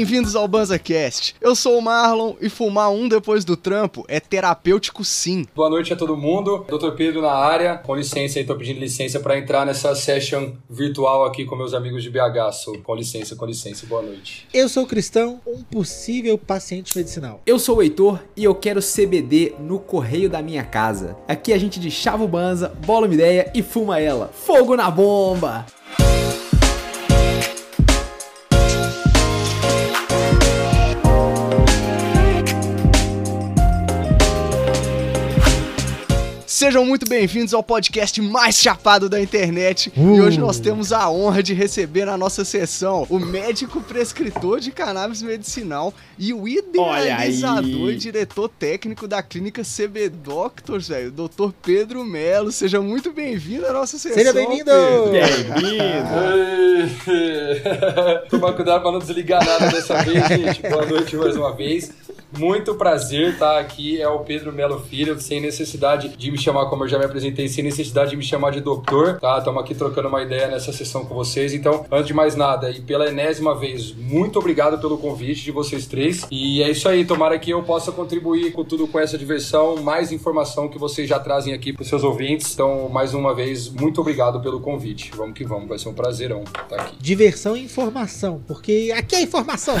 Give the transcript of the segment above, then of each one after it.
Bem-vindos ao BanzaCast. Eu sou o Marlon e fumar um depois do trampo é terapêutico sim. Boa noite a todo mundo. Dr. Pedro na área. Com licença aí, tô pedindo licença para entrar nessa session virtual aqui com meus amigos de BH. Sou. Com licença, com licença. Boa noite. Eu sou o Cristão, um possível paciente medicinal. Eu sou o Heitor e eu quero CBD no correio da minha casa. Aqui a gente de chava o banza, bola uma ideia e fuma ela. Fogo na bomba! Sejam muito bem-vindos ao podcast mais chapado da internet. Uh. E hoje nós temos a honra de receber na nossa sessão o médico prescritor de cannabis medicinal e o idealizador e diretor técnico da clínica CB Doctors, velho, Dr. Pedro Melo. Seja muito bem-vindo à nossa sessão. Seja bem-vindo! Bem-vindo! Tomar cuidado para não desligar nada dessa vez, gente. Boa noite mais uma vez. Muito prazer estar aqui. É o Pedro Melo Filho, sem necessidade de me chamar como eu já me apresentei, sem necessidade de me chamar de doutor, tá? Estamos aqui trocando uma ideia nessa sessão com vocês. Então, antes de mais nada, e pela enésima vez, muito obrigado pelo convite de vocês três. E é isso aí. Tomara que eu possa contribuir com tudo com essa diversão, mais informação que vocês já trazem aqui para os seus ouvintes. Então, mais uma vez, muito obrigado pelo convite. Vamos que vamos. Vai ser um prazerão estar aqui. Diversão e informação, porque aqui é informação.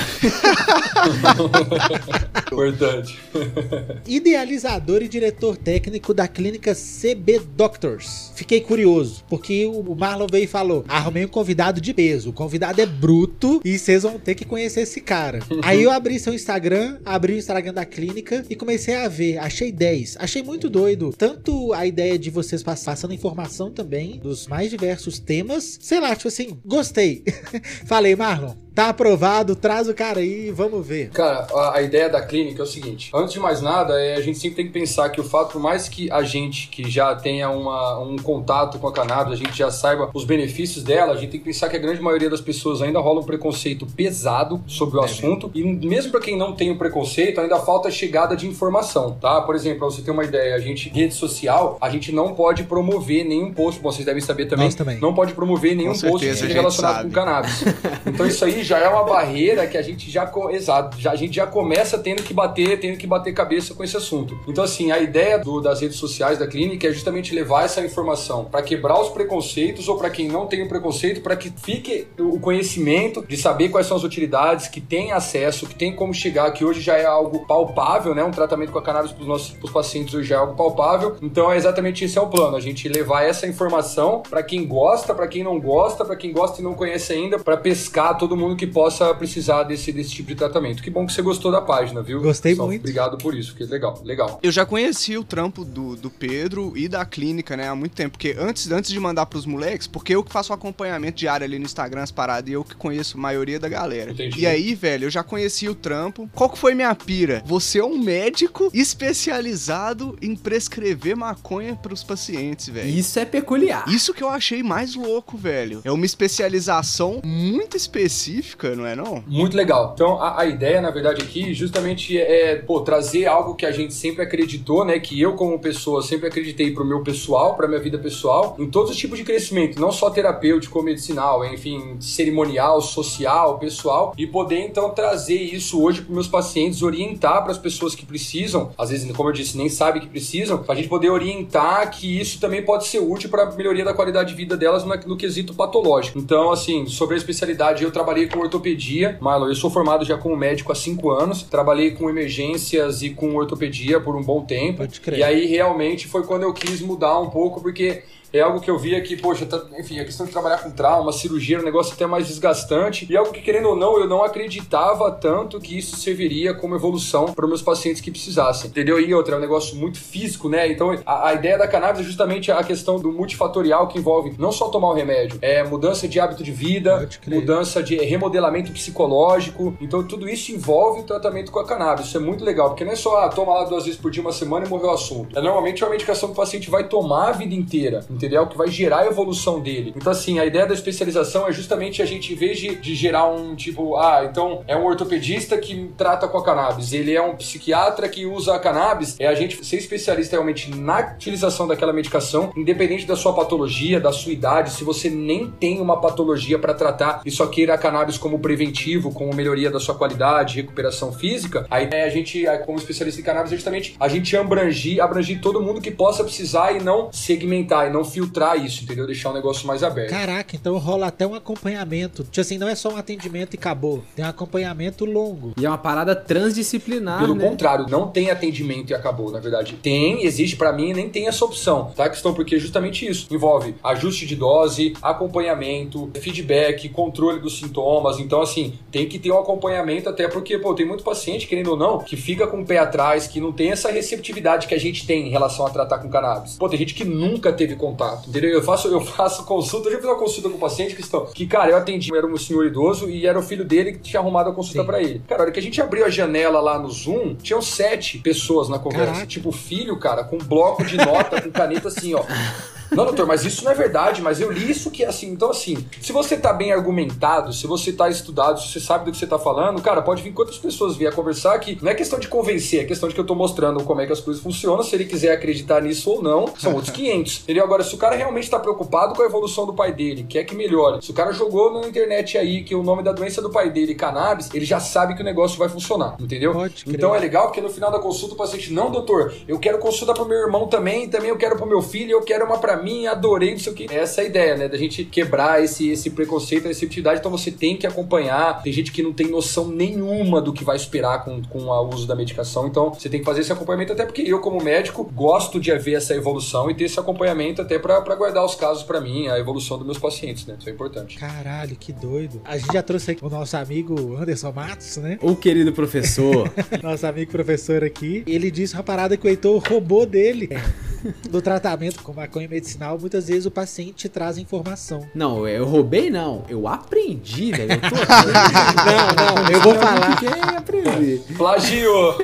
Importante. Idealizador e diretor técnico da clínica CB Doctors. Fiquei curioso, porque o Marlon veio e falou: arrumei um convidado de peso. O convidado é bruto e vocês vão ter que conhecer esse cara. Aí eu abri seu Instagram, abri o Instagram da clínica e comecei a ver. Achei 10. Achei muito doido. Tanto a ideia de vocês passando informação também dos mais diversos temas. Sei lá, tipo assim, gostei. Falei, Marlon, Tá aprovado, traz o cara aí, vamos ver. Cara, a, a, ideia da clínica é o seguinte: antes de mais nada, é, a gente sempre tem que pensar que o fato, por mais que a gente que já tenha uma, um contato com a cannabis, a gente já saiba os benefícios dela, a gente tem que pensar que a grande maioria das pessoas ainda rola um preconceito pesado sobre o é assunto. E mesmo para quem não tem o preconceito, ainda falta chegada de informação, tá? Por exemplo, pra você ter uma ideia, a gente, rede social, a gente não pode promover nenhum post, bom, vocês devem saber também, também. não pode promover nenhum com post certeza, relacionado sabe. com cannabis. Então isso aí já é uma barreira que a gente já, exato, já, a gente já começa tendo que bater, tendo que bater cabeça com esse assunto. Então, assim, a ideia do, das redes sociais da clínica é justamente levar essa informação para quebrar os preconceitos ou para quem não tem o preconceito, para que fique o conhecimento de saber quais são as utilidades, que tem acesso, que tem como chegar, que hoje já é algo palpável, né? Um tratamento com a cannabis para os nossos pros pacientes hoje já é algo palpável. Então, é exatamente esse é o plano, a gente levar essa informação para quem gosta, para quem não gosta, para quem gosta e não conhece ainda, para pescar todo mundo que possa precisar desse, desse tipo de tratamento. Que bom que você gostou da página, viu? Gostei Só muito. Obrigado por isso, que legal, legal. Eu já conheci o trampo do, do Pedro e da clínica, né, há muito tempo. Porque antes, antes de mandar pros moleques, porque eu que faço o acompanhamento diário ali no Instagram, as paradas, e eu que conheço a maioria da galera. Entendi. E aí, velho, eu já conheci o trampo. Qual que foi minha pira? Você é um médico especializado em prescrever maconha pros pacientes, velho. Isso é peculiar. Isso que eu achei mais louco, velho. É uma especialização muito específica não é não? Muito legal. Então, a, a ideia, na verdade, aqui, justamente é, pô, trazer algo que a gente sempre acreditou, né? Que eu, como pessoa, sempre acreditei pro meu pessoal, pra minha vida pessoal, em todos os tipos de crescimento, não só terapêutico, medicinal, enfim, cerimonial, social, pessoal, e poder, então, trazer isso hoje pros meus pacientes, orientar para as pessoas que precisam, às vezes, como eu disse, nem sabe que precisam, pra gente poder orientar que isso também pode ser útil para melhoria da qualidade de vida delas no, no quesito patológico. Então, assim, sobre a especialidade, eu trabalhei com ortopedia. Marlon, eu sou formado já como médico há cinco anos. Trabalhei com emergências e com ortopedia por um bom tempo. E aí realmente foi quando eu quis mudar um pouco, porque é algo que eu via que, poxa, tá, enfim, a questão de trabalhar com trauma, cirurgia, é um negócio até mais desgastante. E algo que, querendo ou não, eu não acreditava tanto que isso serviria como evolução para meus pacientes que precisassem. Entendeu? E outra, é um negócio muito físico, né? Então, a, a, ideia da cannabis é justamente a questão do multifatorial que envolve não só tomar o remédio, é mudança de hábito de vida, mudança de remodelamento psicológico. Então, tudo isso envolve o tratamento com a cannabis. Isso é muito legal, porque não é só, ah, toma lá duas vezes por dia, uma semana e morreu o assunto. É normalmente uma medicação que o paciente vai tomar a vida inteira. Entendeu? É o que vai gerar a evolução dele. Então, assim, a ideia da especialização é justamente a gente, em vez de, de gerar um tipo, ah, então é um ortopedista que trata com a cannabis, ele é um psiquiatra que usa a cannabis, é a gente ser especialista realmente na utilização daquela medicação, independente da sua patologia, da sua idade, se você nem tem uma patologia para tratar e só queira a cannabis como preventivo, como melhoria da sua qualidade, recuperação física, aí é a gente, como especialista em cannabis, é justamente a gente abrangir, abrangir todo mundo que possa precisar e não segmentar e não filtrar isso, entendeu? Deixar o negócio mais aberto. Caraca, então rola até um acompanhamento. Tipo assim, não é só um atendimento e acabou. Tem um acompanhamento longo. E é uma parada transdisciplinar, Pelo né? contrário, não tem atendimento e acabou, na verdade. Tem, existe para mim, nem tem essa opção, tá? Questão porque é justamente isso. Envolve ajuste de dose, acompanhamento, feedback, controle dos sintomas. Então, assim, tem que ter um acompanhamento até porque, pô, tem muito paciente, querendo ou não, que fica com o pé atrás, que não tem essa receptividade que a gente tem em relação a tratar com cannabis. Pô, tem gente que nunca teve contato, entendeu? Eu faço, eu faço consulta, eu já fiz uma consulta com o paciente que estão, que, cara, eu atendi, era um senhor idoso e era o filho dele que tinha arrumado a consulta para ele. Cara, a hora que a gente abriu a janela lá no Zoom, tinham sete pessoas na conversa. Caraca. Tipo, filho, cara, com um bloco de nota, com caneta assim, ó. Não, doutor, mas isso não é verdade, mas eu li isso que é assim. Então, assim, se você tá bem argumentado, se você tá estudado, se você sabe do que você tá falando, cara, pode vir quantas pessoas vier conversar que não é questão de convencer, é questão de que eu tô mostrando como é que as coisas funcionam. Se ele quiser acreditar nisso ou não, são outros 500. Entendeu? Agora, se o cara realmente tá preocupado com a evolução do pai dele, quer que melhore, se o cara jogou na internet aí que o nome da doença do pai dele é cannabis, ele já sabe que o negócio vai funcionar, entendeu? Então é legal porque no final da consulta o paciente, não, doutor, eu quero consulta pro meu irmão também, também eu quero pro meu filho, eu quero uma pra mim, adorei, não sei o que. Essa é a ideia, né? Da gente quebrar esse, esse preconceito, a receptividade. Então você tem que acompanhar. Tem gente que não tem noção nenhuma do que vai esperar com, com o uso da medicação. Então você tem que fazer esse acompanhamento, até porque eu, como médico, gosto de ver essa evolução e ter esse acompanhamento até pra pra guardar os casos pra mim, a evolução dos meus pacientes, né? Isso é importante. Caralho, que doido. A gente já trouxe aqui o nosso amigo Anderson Matos, né? O querido professor. Nosso amigo professor aqui. Ele disse uma parada que o Heitor roubou dele. Do tratamento com maconha medicinal, muitas vezes o paciente traz informação. não, eu roubei não. Eu aprendi, velho. Eu tô Não, não, eu vou falar. Que aprender. Plagio!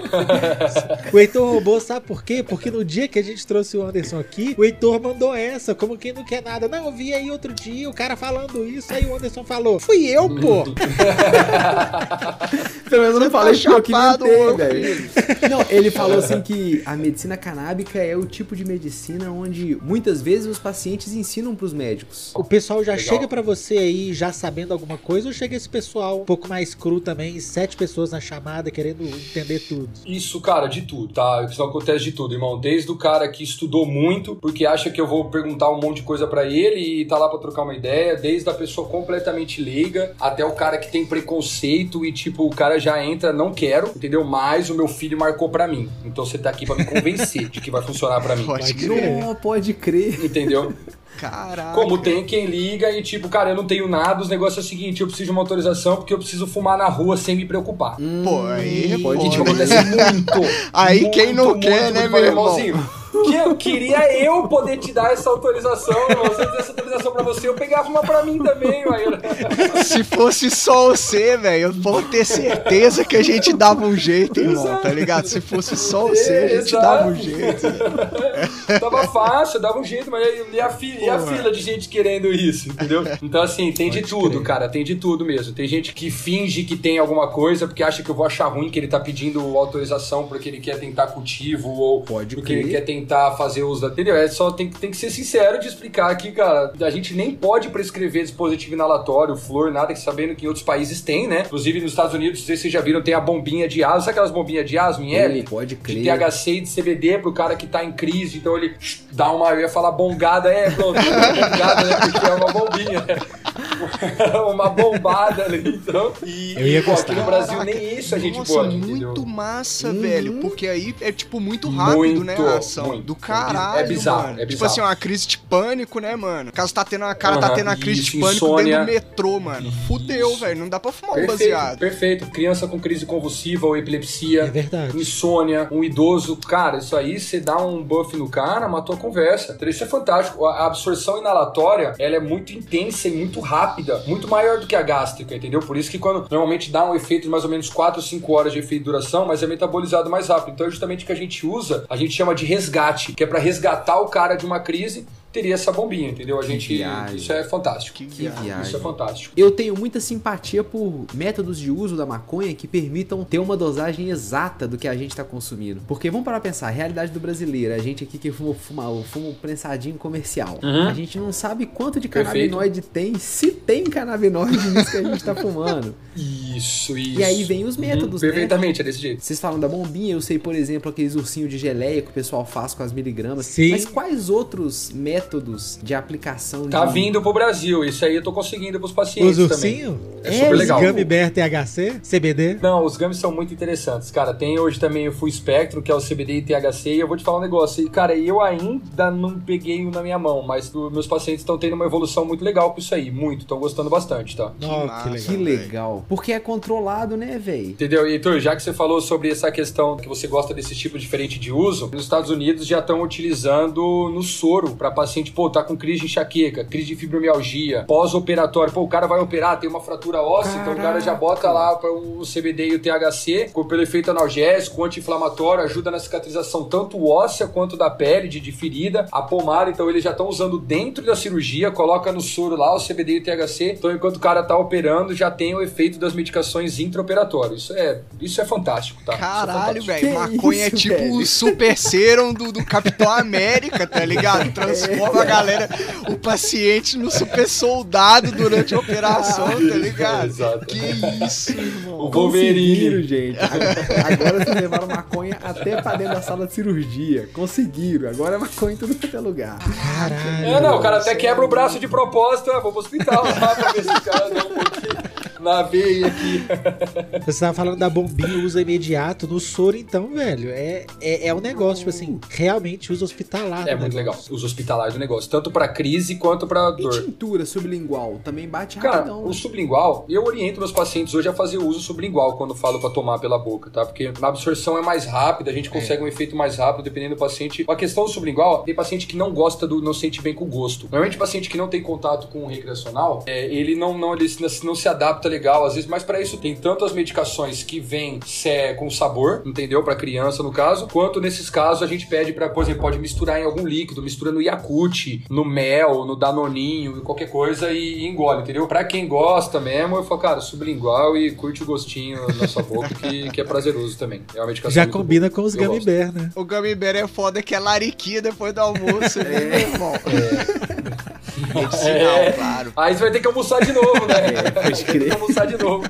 O Heitor roubou, sabe por quê? Porque no dia que a gente trouxe o Anderson aqui, o Heitor mandou essa, como quem não quer nada. Não, eu vi aí outro dia o cara falando isso, aí o Anderson falou: Fui eu, pô! Pelo menos eu não falei que eu meu velho. Não, ele falou assim que a medicina canábica é o tipo de medicina onde muitas vezes os pacientes ensinam pros médicos. O pessoal já Legal. chega pra você aí já sabendo alguma coisa ou chega esse pessoal um pouco mais cru também, sete pessoas na chamada querendo entender tudo? Isso, cara, de tudo, tá? Isso acontece de tudo, irmão. Desde o cara que estudou muito, porque acha que eu vou perguntar um monte de coisa pra ele e tá lá pra trocar uma ideia, desde a pessoa completamente leiga até o cara que tem preconceito e, tipo, o cara já entra, não quero, entendeu? Mas o meu filho marcou pra mim. Então você tá aqui pra me convencer de que vai funcionar pra mim. Pode Pode crer. Não, pode crer. Entendeu? Caraca. Como tem quem liga e, tipo, cara, eu não tenho nada, os negócios é o seguinte, eu preciso de uma autorização porque eu preciso fumar na rua sem me preocupar. Pô, aí pode pô, Gente, né? acontece muito. Aí muito, quem não quer, muito, né, muito, meu meu irmão? Que eu queria eu poder te dar essa autorização. Se eu essa autorização pra você, eu pegava uma pra mim também, aí. Se fosse só você, velho, eu posso ter certeza que a gente dava um jeito, irmão, tá ligado? Se fosse só você, a gente Exato. dava um jeito. Tava fácil, dava um jeito, mas e a, fi- e a fila de gente querendo isso, entendeu? Então, assim, tem de Pode tudo, crer. cara, tem de tudo mesmo. Tem gente que finge que tem alguma coisa porque acha que eu vou achar ruim que ele tá pedindo autorização porque ele quer tentar cultivo ou Pode porque crer. ele quer tentar fazer uso da. Entendeu? É só tem, que- tem que ser sincero de explicar que, cara, a gente nem pode prescrever dispositivo inalatório, flor, nada, que sabendo que em outros países tem, né? Inclusive nos Estados Unidos, não sei se vocês já viram, tem a bombinha de asma, sabe aquelas bombinhas de asma em L? Pode de crer. THC e de CBD pro cara que tá em crise, então ele dá uma, eu ia falar bongada, é, pronto, bongada, né, porque é uma bombinha, né? uma bombada ali, então. E, Eu ia pô, gostar. aqui no Brasil nem isso a gente Nossa, pode, muito entendeu? massa, Uhum. velho. Porque aí é, tipo, muito rápido, Muito, né, a ação. Muito. Do caralho, É bizarro, mano. é Tipo bizarro. assim, uma crise de pânico, né, mano? Caso tá tendo, a cara tá Aham, tendo uma crise de isso, pânico insônia. dentro do metrô, mano. Fudeu, velho. Não dá pra fumar um Perfeito, baseado. perfeito. Criança com crise convulsiva ou epilepsia. É verdade. Insônia, um idoso, cara, isso aí você dá um buff no cara, matou a conversa. Isso é fantástico. A absorção inalatória, ela é muito intensa e muito rápida, muito maior do que a gástrica, entendeu? Por isso que quando normalmente dá um efeito de mais ou menos 4 ou 5 horas de efeito de duração, mas é metabolizado mais rápido. Então é justamente o que a gente usa, a gente chama de resgate, que é pra resgatar o cara de uma crise teria essa bombinha, entendeu? A gente. viagem. Isso é fantástico. Que Que viagem. Isso é fantástico. Eu tenho muita simpatia por métodos de uso da maconha que permitam ter uma dosagem exata do que a gente tá consumindo. Porque vamos parar pra pensar, a realidade do brasileiro, a gente aqui que fuma, fuma, fuma um prensadinho comercial. Uhum. A gente não sabe quanto de Perfeito. canabinoide tem, se tem canabinoide nisso que a gente tá fumando. Isso, isso. E aí vem os métodos, Uhum, né? Perfeitamente, é desse jeito. Vocês falam da bombinha, eu sei, por exemplo, aqueles ursinhos de geleia que o pessoal faz com as miligramas. Sim. Mas quais outros métodos de aplicação Tá de... vindo pro Brasil. Isso aí eu tô conseguindo pros pacientes Os também. ursinhos? É super os legal. Gummy Bear THC? CBD? Não, os gummies são muito interessantes, cara. Tem hoje também o Full Spectrum, que é o CBD e THC, e eu vou te falar um negócio. E, cara, eu ainda não peguei um na minha mão, mas os meus pacientes estão tendo uma evolução muito legal com isso aí. Muito, estão gostando bastante, tá? Massa. que Que legal. legal. Porque é controlado, né, véi? Entendeu? E, Heitor, já que você falou sobre essa questão que você gosta desse tipo diferente de uso, nos Estados Unidos já estão utilizando no soro para paciente, pô, tá com crise de enxaqueca, crise de fibromialgia, pós-operatório. Pô, o cara vai operar, tem uma fratura óssea, então o cara já bota lá para o CBD e o THC, pelo efeito analgésico, anti-inflamatório, ajuda na cicatrização tanto óssea quanto da pele, de, de ferida. A pomada, então eles já estão usando dentro da cirurgia, coloca no soro lá o CBD e o THC. Então enquanto o cara tá operando, já tem o efeito das medicações intraoperatórias. Isso é, isso é fantástico, tá? Isso é Caralho, velho. Que Maconha é isso, tipo o super serum do, do Capitão América, tá ligado? Transforma a galera, o paciente no super soldado durante a operação, tá ligado? Exato. Que isso, irmão. O Wolverine. Conseguiram, gente. Agora vocês levaram maconha até pra dentro da sala de cirurgia. Conseguiram. Agora é maconha em tudo quanto é lugar. Caralho. É, não, o cara até quebra o braço de propósito, ah, vou pro hospital lá pra ver se o cara dá um pouquinho na veia aqui. Você tava falando da bombinha, uso imediato. No soro, então, velho, é, é, é um negócio, tipo assim, realmente uso hospitalar. É muito legal. Os hospitalares do negócio, tanto pra crise quanto pra E dor. tintura sublingual também bate Cara, rapidão. o né? sublingual, eu oriento meus pacientes hoje a fazer o uso sublingual quando falo pra tomar pela boca, tá? Porque a absorção é mais rápida, a gente consegue um efeito mais rápido dependendo do paciente. A questão do sublingual, tem paciente que não gosta do, não sente bem com o gosto. Normalmente, paciente que não tem contato com o recreacional, é, ele não, não, ele se- não se adapta legal, às vezes, mas pra isso tem tanto as medicações que vêm se- com sabor, entendeu? Pra criança, no caso, quanto nesses casos a gente pede pra, por exemplo, pode misturar em algum líquido, mistura no Yakult, no mel, no danoninho, qualquer coisa e engole, entendeu? Pra quem gosta mesmo, eu falo, cara, sublingual e curte o gostinho na sua boca, que, que é prazeroso também. É uma medicação Já combina boa. com os Eu Gummy. Bear, né? O Gummy Bear é foda que é lariquinha depois do almoço, né, meu irmão? Medicinal, É. claro. Aí você vai ter que almoçar de novo, né? É, pode Vai ter crer. que almoçar de novo.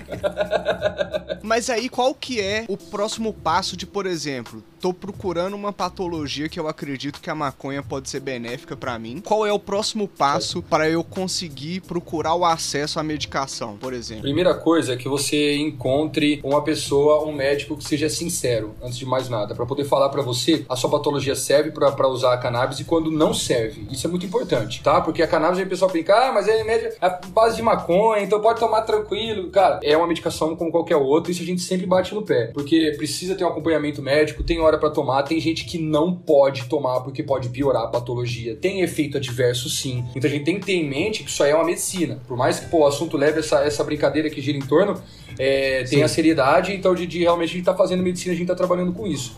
Mas aí, qual que é o próximo passo de, por exemplo, tô procurando uma patologia que eu acredito que a maconha pode ser benéfica pra mim. Qual é o próximo passo para eu conseguir procurar o acesso à medicação, por exemplo? Primeira coisa é que você encontre uma pessoa, um médico que seja sincero, antes de mais nada, Pra poder falar pra você a sua patologia serve pra pra usar a cannabis e quando não serve. Isso é muito importante, tá? Porque a cannabis o pessoal pensa, ah, mas é remédio é a base de maconha, então pode tomar tranquilo. Cara, é uma medicação como qualquer outra, isso a gente sempre bate no pé. Porque precisa ter um acompanhamento médico, tem hora pra tomar, tem gente que não pode tomar porque pode piorar a patologia. Tem efeito adverso sim. Então a gente tem que ter em mente que isso aí é uma medicina. Por mais que pô, o assunto leve essa, essa brincadeira que gira em torno, é, tem a seriedade, então de, de realmente a gente tá fazendo medicina, a gente tá trabalhando com isso.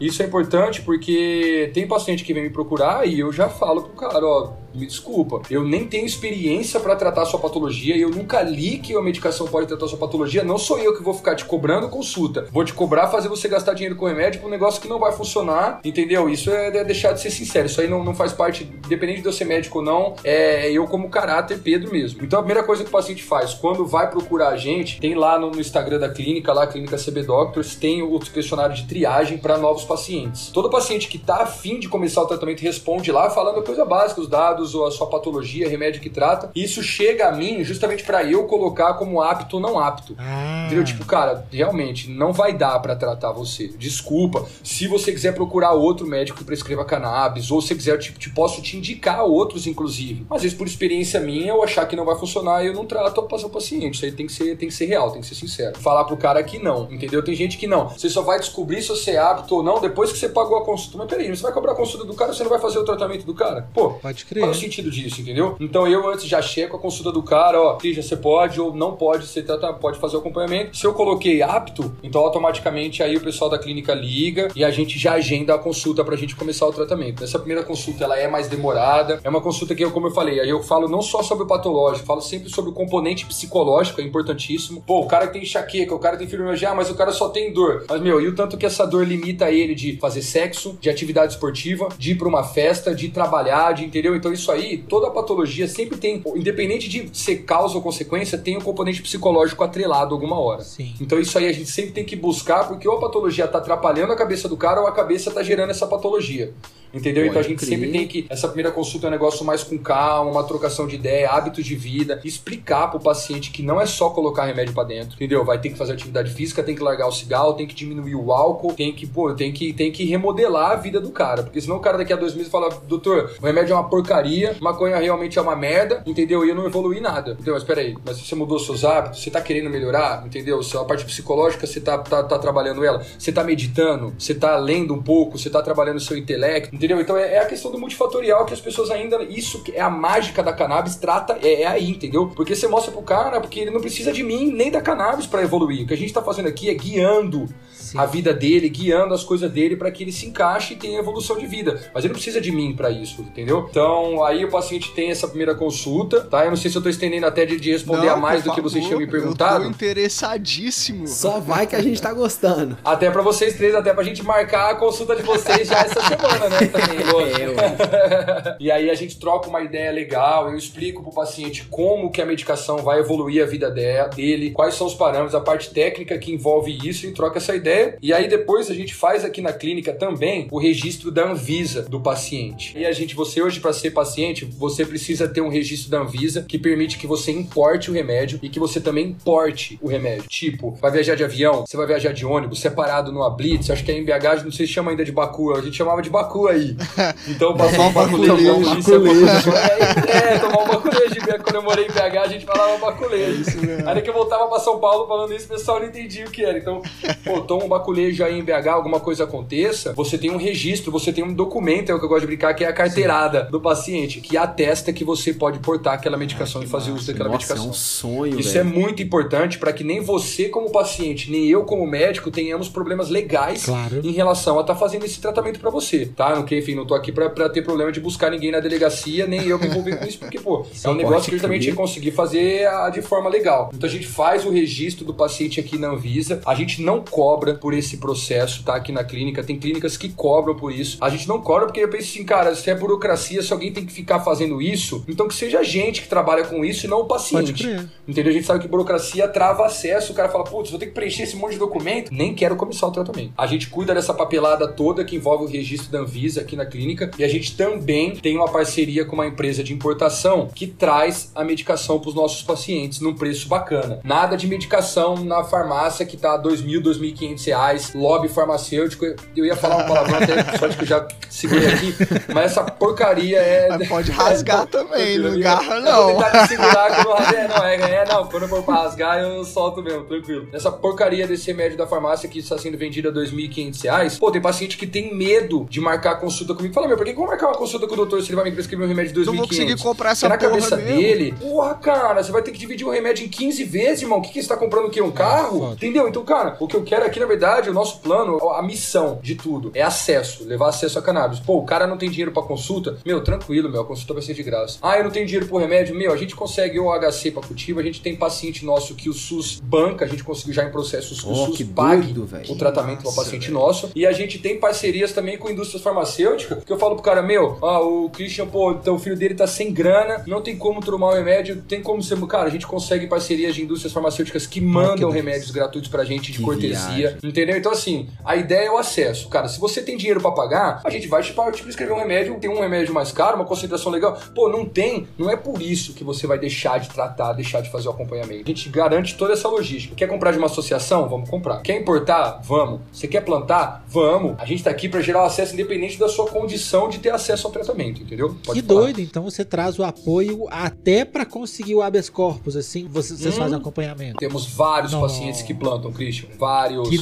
Isso é importante porque tem paciente que vem me procurar e eu já falo pro cara, ó, me desculpa, eu nem tenho experiência pra tratar sua patologia, eu nunca li que a medicação pode tratar sua patologia, não sou eu que vou ficar te cobrando consulta. Vou te cobrar fazer você gastar dinheiro com remédio pra um negócio que não vai funcionar, entendeu? Isso é, é deixar de ser sincero, isso aí não, não faz parte, independente de eu ser médico ou não, é eu como caráter Pedro mesmo. Então a primeira coisa que o paciente faz, quando vai procurar a gente, tem lá no, no Instagram da clínica, lá, Clínica CB Doctors, tem o questionário de triagem para novos pacientes. Todo paciente que tá afim de começar o tratamento responde lá falando a coisa básica, os dados, ou a sua patologia, remédio que trata. E isso chega a mim justamente para eu colocar como apto ou não apto. Ah, Entendeu? Tipo, cara, realmente não vai dar pra tratar você. Desculpa. Se você quiser procurar outro médico que prescreva cannabis, ou se quiser, tipo, te posso te indicar outros, inclusive. Mas, às vezes, por experiência minha, eu achar que não vai funcionar, eu não trato o paciente. Isso aí tem que ser, tem que ser real, tem que ser sincero. Falar pro cara que não, entendeu? Tem gente que não. Você só vai descobrir se você é apto ou não não, depois que você pagou a consulta. Mas peraí, você vai cobrar a consulta do cara, você não vai fazer o tratamento do cara? Pô, Pode crer. qual é o sentido disso, entendeu? Então eu antes já checo a consulta do cara, ó, Christian, você pode ou não pode, você trata, pode fazer o acompanhamento. Se eu coloquei apto, então automaticamente aí o pessoal da clínica liga e a gente já agenda a consulta pra gente começar o tratamento. Essa primeira consulta ela é mais demorada, é uma consulta que eu, como eu falei, aí eu falo não só sobre o patológico, falo sempre sobre o componente psicológico, é importantíssimo. Pô, o cara que tem enxaqueca, o cara tem fibromialgia, ah, mas o cara só tem dor. Mas meu, e o tanto que essa dor limita ele de fazer sexo, de atividade esportiva, de ir pra uma festa, de trabalhar, de entendeu? Então isso aí, toda patologia sempre tem, independente de ser causa ou consequência, tem um componente psicológico atrelado alguma hora. Sim. Então isso aí a gente sempre tem que buscar, porque ou a patologia tá atrapalhando a cabeça do cara ou a cabeça tá gerando essa patologia. Entendeu? Pode então a gente crer. sempre tem que. Essa primeira consulta é um negócio mais com calma, uma trocação de ideia, hábitos de vida, explicar pro paciente que não é só colocar remédio pra dentro, entendeu? Vai ter que fazer atividade física, tem que largar o cigarro, tem que diminuir o álcool, tem que, pô, tem que, tem que remodelar a vida do cara. Porque senão o cara daqui a dois meses fala, doutor, o remédio é uma porcaria, maconha realmente é uma merda, entendeu? E eu não evoluí nada. Entendeu? Mas peraí, mas você mudou seus hábitos, você tá querendo melhorar, entendeu? A parte psicológica, você tá, tá, tá trabalhando ela, você tá meditando, você tá lendo um pouco, você tá trabalhando o seu intelecto, entendeu? Então é, é a questão do multifatorial que as pessoas ainda. Isso é a mágica da cannabis, trata, é, é aí, entendeu? Porque você mostra pro cara, porque ele não precisa de mim nem da cannabis pra evoluir. O que a gente tá fazendo aqui é guiando Sim. a vida dele, guiando as coisas dele pra que ele se encaixe e tenha evolução de vida. Mas ele não precisa de mim pra isso, entendeu? Então, aí o paciente tem essa primeira consulta, tá? Eu não sei se eu tô estendendo até de, de responder Não, a mais do que vocês favor, tinham me Eu tô perguntado. interessadíssimo. Só vai que a gente tá gostando. Até pra vocês três, até pra gente marcar a consulta de vocês já essa semana, né? Também. É, e aí a gente troca uma ideia legal, eu explico pro paciente como que a medicação vai evoluir a vida de- dele, quais são os parâmetros, a parte técnica que envolve isso e troca essa ideia. E aí depois a gente faz aqui na clínica também o registro da Anvisa do paciente. E a gente, você hoje para ser paciente, você precisa ter um registro da Anvisa que permite que você importe o remédio e que você também importe o remédio. Tipo, vai viajar de avião, você vai viajar de ônibus, separado numa blitz, acho que é em BH, não sei se chama ainda de Baku, a gente chamava de Baku aí. Então, Tomar um baculejo. É, é, tomar um baculejo. Quando eu morei em BH, a gente falava É baculejo. isso mesmo. Aí que eu voltava pra São Paulo falando isso, o pessoal não entendia o que era. Então, pô, toma um baculejo aí em BH, alguma coisa aconteça, você tem um registro, você tem um documento, é o que eu gosto de brincar, que é a carteirada do paciente, que atesta que você pode portar aquela medicação e fazer uso daquela Nossa, é medicação. um sonho, Isso é velho. muito importante para que nem você como paciente, nem eu como médico tenhamos problemas legais Claro. em relação a estar fazendo esse tratamento para você, tá? Não enfim, não tô aqui pra pra ter problema de buscar ninguém na delegacia, nem eu me envolver com isso, porque, pô, é um negócio pode que justamente crer. é conseguir fazer a- de forma legal. Então a gente faz o registro do paciente aqui na Anvisa, a gente não cobra por esse processo, tá? Aqui na clínica, tem clínicas que cobram por isso. A gente não cobra porque eu penso assim, cara, se é burocracia, se alguém tem que ficar fazendo isso, então que seja a gente que trabalha com isso e não o paciente. Entendeu? A gente sabe que burocracia trava acesso, o cara fala, putz, vou ter que preencher esse monte de documento, nem quero começar o tratamento. A gente cuida dessa papelada toda que envolve o registro da Anvisa aqui na clínica e a gente também tem uma parceria com uma empresa de importação que traz a medicação para os nossos pacientes num preço bacana. Nada de medicação na farmácia que tá R$ 2.000, R$ 2.500 lobby farmacêutico. Eu ia falar uma palavrão até, sorte que eu já segurei aqui, mas essa porcaria é... Mas pode rasgar também, não garra Eu não. vou tentar me segurar quando rasgar. É, não, é, é, não, quando for pra rasgar eu solto mesmo, tranquilo. Essa porcaria desse remédio da farmácia que está sendo vendido a 2.500 reais, pô, tem paciente que tem medo de marcar a consulta comigo. Fala, meu, por que que eu vou marcar uma consulta com o doutor se ele vai me prescrever um remédio de 2.500? Não vou conseguir comprar essa Porque na porra cabeça mesmo. dele, porra, cara, você vai ter que dividir o remédio em 15 vezes, irmão. O que, que você tá comprando o quê? Um carro? foda. Entendeu? Então, cara, o que eu quero aqui, na verdade, o nosso plano, a missão de tudo é acesso, levar acesso a cannabis. Pô, o cara não tem dinheiro pra consulta? Meu, tranquilo, meu, a consulta vai ser de graça. Ah, eu não tenho dinheiro pro remédio? Meu, a gente consegue o HC pra cultivo, a gente tem paciente nosso que o SUS banca, a gente conseguiu já em processos que o Oh, SUS que pague doido, o tratamento para paciente velho. nosso. E a gente tem parcerias também com indústrias farmacêuticas, que eu falo pro cara, meu, ah, o Christian, pô, então o filho dele tá sem grana, não tem como tomar o remédio, tem como ser. Cara, a gente consegue parcerias de indústrias farmacêuticas que mandam delícia. remédios gratuitos pra gente de Que cortesia. viagem. Entendeu? Então, assim, a ideia é o acesso. Cara, se você tem dinheiro pra pagar, a gente vai te, te prescrever um remédio, tem um remédio mais caro, uma concentração legal. Pô, não tem, não é por isso que você vai deixar de tratar, deixar de fazer o acompanhamento. A gente garante toda essa logística. Quer comprar de uma associação? Vamos comprar. Quer importar? Vamos. Você quer plantar? Vamos. A gente tá aqui pra gerar o acesso independente da, sua condição de ter acesso ao tratamento, entendeu? Pode que falar. doido, então você traz o apoio até para conseguir o habeas corpus, assim, vocês, vocês hum. fazem acompanhamento. Temos vários Não. pacientes que plantam, Christian, vários, que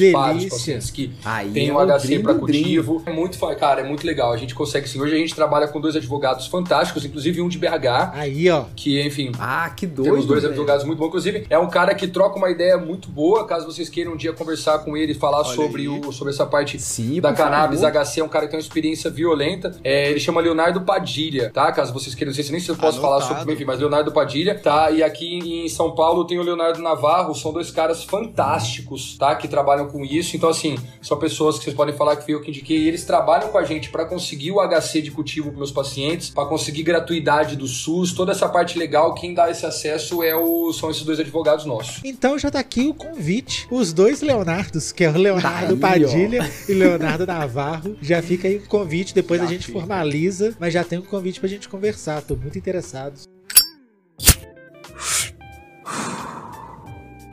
pacientes que Aí têm um HC para cultivo. É muito, cara, é muito legal, a gente consegue sim. Hoje a gente trabalha com dois advogados fantásticos, inclusive um de BH. Aí, ó. Que, enfim... Ah, que doido, Temos dois advogados muito bons, inclusive é um cara que troca uma ideia muito boa, caso vocês queiram um dia conversar com ele e falar sobre, o, sobre essa parte Sim, da cannabis, favor. HC é um cara que tem uma experiência violenta. É, ele chama Leonardo Padilha, tá? Caso vocês queiram, não sei se nem se eu posso Anotado. falar sobre, enfim, mas Leonardo Padilha, tá? E aqui em São Paulo tem o Leonardo Navarro, são dois caras fantásticos, tá? Que trabalham com isso. Então, assim, são pessoas que vocês podem falar que fui eu que indiquei. E eles trabalham com a gente para conseguir o HC de cultivo para meus pacientes, para conseguir gratuidade do SUS, toda essa parte legal. Quem dá esse acesso é o, são esses dois advogados nossos. Então já tá aqui o convite. Os dois Leonardos, que é o Leonardo Aí, Padilha ó. e Leonardo Navarro. Já fica aí o convite, depois já a gente fica. formaliza, mas já tem um convite pra gente conversar. Tô muito interessado.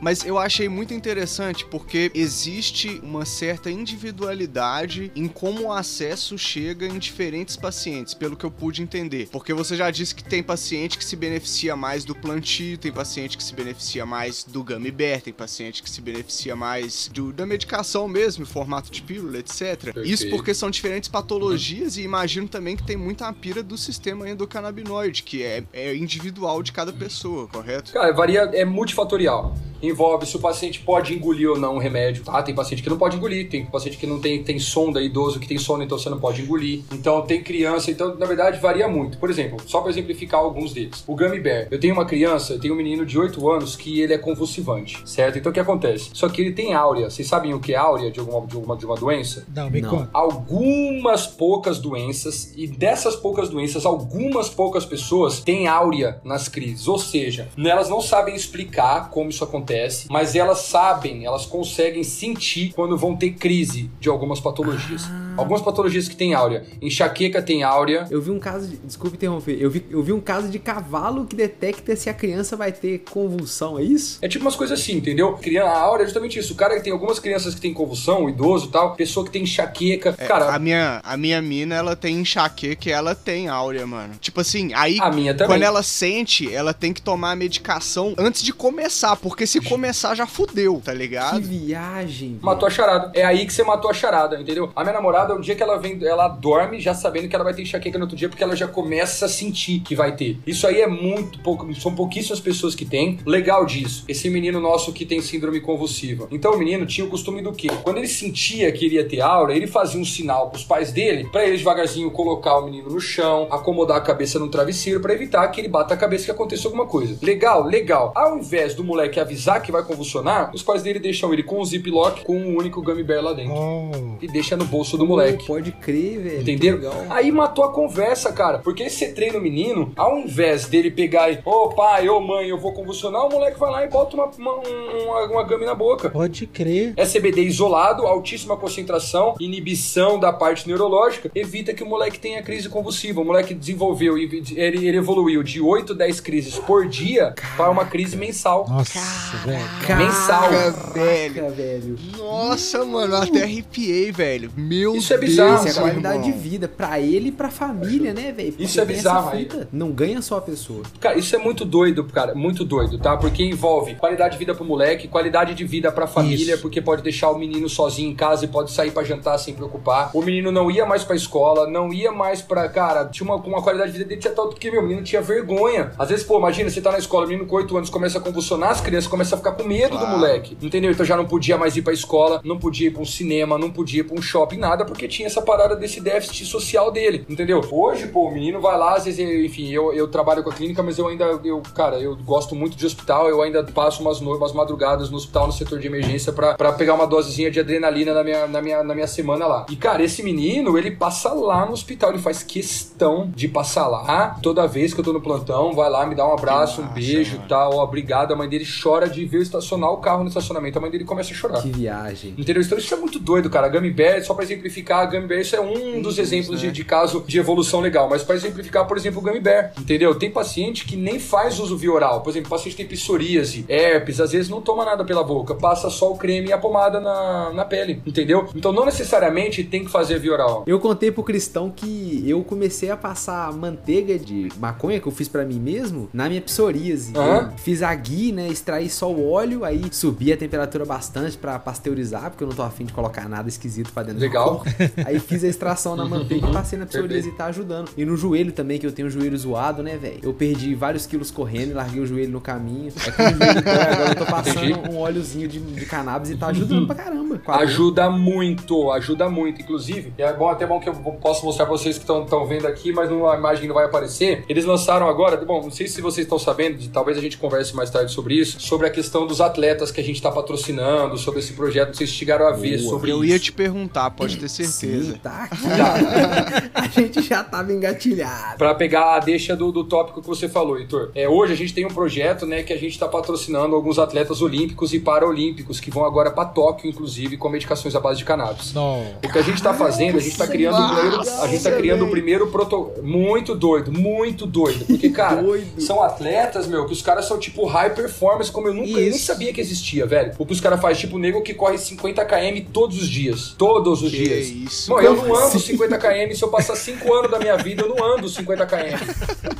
Mas eu achei muito interessante porque existe uma certa individualidade em como o acesso chega em diferentes pacientes, pelo que eu pude entender. Porque você já disse que tem paciente que se beneficia mais do plantio, tem paciente que se beneficia mais do gummy bear, tem paciente que se beneficia mais do, da medicação mesmo, em formato de pílula, etc. Isso porque são diferentes patologias e imagino também que tem muita pira do sistema endocannabinoide, que é, é individual de cada pessoa, correto? Cara, varia, é multifatorial envolve se o paciente pode engolir ou não o remédio, tá? Tem paciente que não pode engolir, tem paciente que não tem, tem sonda, idoso que tem sono, então você não pode engolir. Então tem criança, então na verdade varia muito. Por exemplo, só para exemplificar alguns deles. O Gummy Bear. Eu tenho uma criança, eu tenho um menino de 8 anos que ele é convulsivante, certo? Então o que acontece? Só que ele tem áurea. Vocês sabem o que é áurea de alguma, de uma, de uma doença? Não, me conta. Algumas poucas doenças, e dessas poucas doenças, algumas poucas pessoas têm áurea nas crises. Ou seja, elas não sabem explicar como isso acontece mas elas sabem, elas conseguem sentir quando vão ter crise de algumas patologias. Ah. Algumas patologias que tem áurea. Enxaqueca tem áurea. Eu vi um caso, de, desculpe interromper, eu vi, eu vi um caso de cavalo que detecta se a criança vai ter convulsão, é isso? É tipo umas coisas assim, entendeu? A áurea é justamente isso. O cara que tem algumas crianças que tem convulsão, o idoso e tal, pessoa que tem enxaqueca. É, cara, a minha, a minha mina, ela tem enxaqueca e ela tem áurea, mano. Tipo assim, aí a minha também. quando ela sente, ela tem que tomar a medicação antes de começar, porque se começar já fudeu, tá ligado? Que viagem. Matou a charada. É aí que você matou a charada, entendeu? A minha namorada, o dia que ela vem, ela dorme já sabendo que ela vai ter enxaqueca no outro dia, porque ela já começa a sentir que vai ter. Isso aí é muito pouco, são pouquíssimas pessoas que têm. Legal disso. Esse menino nosso que tem síndrome convulsiva. Então o menino tinha o costume do quê? Quando ele sentia que iria ter aura, ele fazia um sinal pros pais dele, para ele devagarzinho colocar o menino no chão, acomodar a cabeça no travesseiro para evitar que ele bata a cabeça e que aconteça alguma coisa. Legal, legal. Ao invés do moleque avisar que vai convulsionar, os pais dele deixam ele com o ziplock com um único gummy bear lá dentro. Oh. E deixa no bolso do moleque. Pode crer, velho. Entendeu? Aí matou a conversa, cara. Porque você treina o menino, ao invés dele pegar e, ô oh, pai, ô oh, mãe, eu vou convulsionar, o moleque vai lá e bota uma, uma, uma, uma gummy na boca. Pode crer. É CBD isolado, altíssima concentração, inibição da parte neurológica, evita que o moleque tenha crise convulsiva. O moleque desenvolveu, ele, ele evoluiu de 8, 10 crises por dia Caraca. para uma crise mensal. Nossa, velho mensal. velho. velho. Nossa, mano, até arrepiei, velho. Meu Isso é bizarro. Isso é qualidade irmão. de vida pra ele e pra família, né, velho? Isso é bizarro, aí. Não ganha só a pessoa. Cara, isso é muito doido, cara. Muito doido, tá? Porque envolve qualidade de vida pro moleque, qualidade de vida pra família, isso. porque pode deixar o menino sozinho em casa e pode sair pra jantar sem preocupar. O menino não ia mais pra escola, não ia mais pra. Cara, tinha uma, uma qualidade de vida dele tinha tal, porque meu menino tinha vergonha. Às vezes, pô, imagina, você tá na escola, o menino com 8 anos começa a convulsionar, as crianças começam a ficar com medo claro. do moleque. Entendeu? Então já não podia mais ir pra escola, não podia ir pra um cinema, não podia ir pra um shopping, nada, porque tinha essa parada desse déficit social dele. Entendeu? Hoje, pô, o menino vai lá, às vezes, enfim, eu, eu trabalho com a clínica, mas eu ainda, eu, cara, eu gosto muito de hospital, eu ainda passo umas, umas madrugadas no hospital, no setor de emergência, pra, pra pegar uma dosezinha de adrenalina na minha, na, minha, na minha semana lá. E, cara, esse menino, ele passa lá no hospital, ele faz questão de passar lá toda vez que eu tô no plantão, vai lá, me dá um abraço, um beijo e tal, ó, obrigado. A mãe dele chora de ver eu estacionar o carro no estacionamento, a mãe dele começa a chorar. Que viagem. Entendeu? Então isso é muito doido, cara. Gummy Bear, só pra exemplificar exemplificar a Gummy Bear, isso é um dos exemplos de, de caso de evolução legal. Mas para exemplificar, por exemplo, o Gummy Bear, entendeu? Tem paciente que nem faz uso via oral. Por exemplo, paciente tem psoríase, herpes, às vezes não toma nada pela boca, passa só o creme e a pomada na, na pele, entendeu? Então não necessariamente tem que fazer via oral. Eu contei pro Cristão que eu comecei a passar manteiga de maconha que eu fiz pra mim mesmo na minha psoríase. Fiz a gui, né? Extraí só o óleo, aí subi a temperatura bastante pra pasteurizar, porque eu não tô afim de colocar nada esquisito pra dentro Legal. Aí fiz a extração na manteiga e passei na psoríase e tá ajudando. E no joelho também, que eu tenho o joelho zoado, né, velho? Eu perdi vários quilos correndo e larguei o joelho no caminho. É que o joelho agora eu tô passando Entendi. um óleozinho de, de cannabis e tá ajudando pra caramba. Ajuda muito, ajuda muito. Inclusive, é bom até bom que eu posso mostrar pra vocês que estão vendo aqui, mas a imagem não vai aparecer. Eles lançaram agora, bom, não sei se vocês estão sabendo, de- talvez a gente converse mais tarde sobre isso, sobre a questão dos atletas que a gente tá patrocinando, sobre esse projeto. Não sei se chegaram a ver Boa. sobre Eu isso. ia te perguntar, pode ter Sim, certeza. tá aqui. a gente já tava engatilhado. Pra pegar a deixa do, do tópico que você falou, Heitor. É, hoje a gente tem um projeto, né, que a gente tá patrocinando alguns atletas olímpicos e paraolímpicos que vão agora pra Tóquio, inclusive, com medicações à base de cannabis. Não. O que a gente tá fazendo, a gente tá criando o primeiro, a gente tá criando o primeiro protocolo. Muito doido, muito doido. Porque, cara, Doido. são atletas, meu, que os caras são tipo high performance, como eu nunca nem sabia que existia, velho. O que os caras fazem, tipo, o nego que corre 50 km todos os dias. Todos os Que dias. Isso. Bom, eu não ando assim? 50 km, se eu passar 5 anos da minha vida, eu não ando 50 km.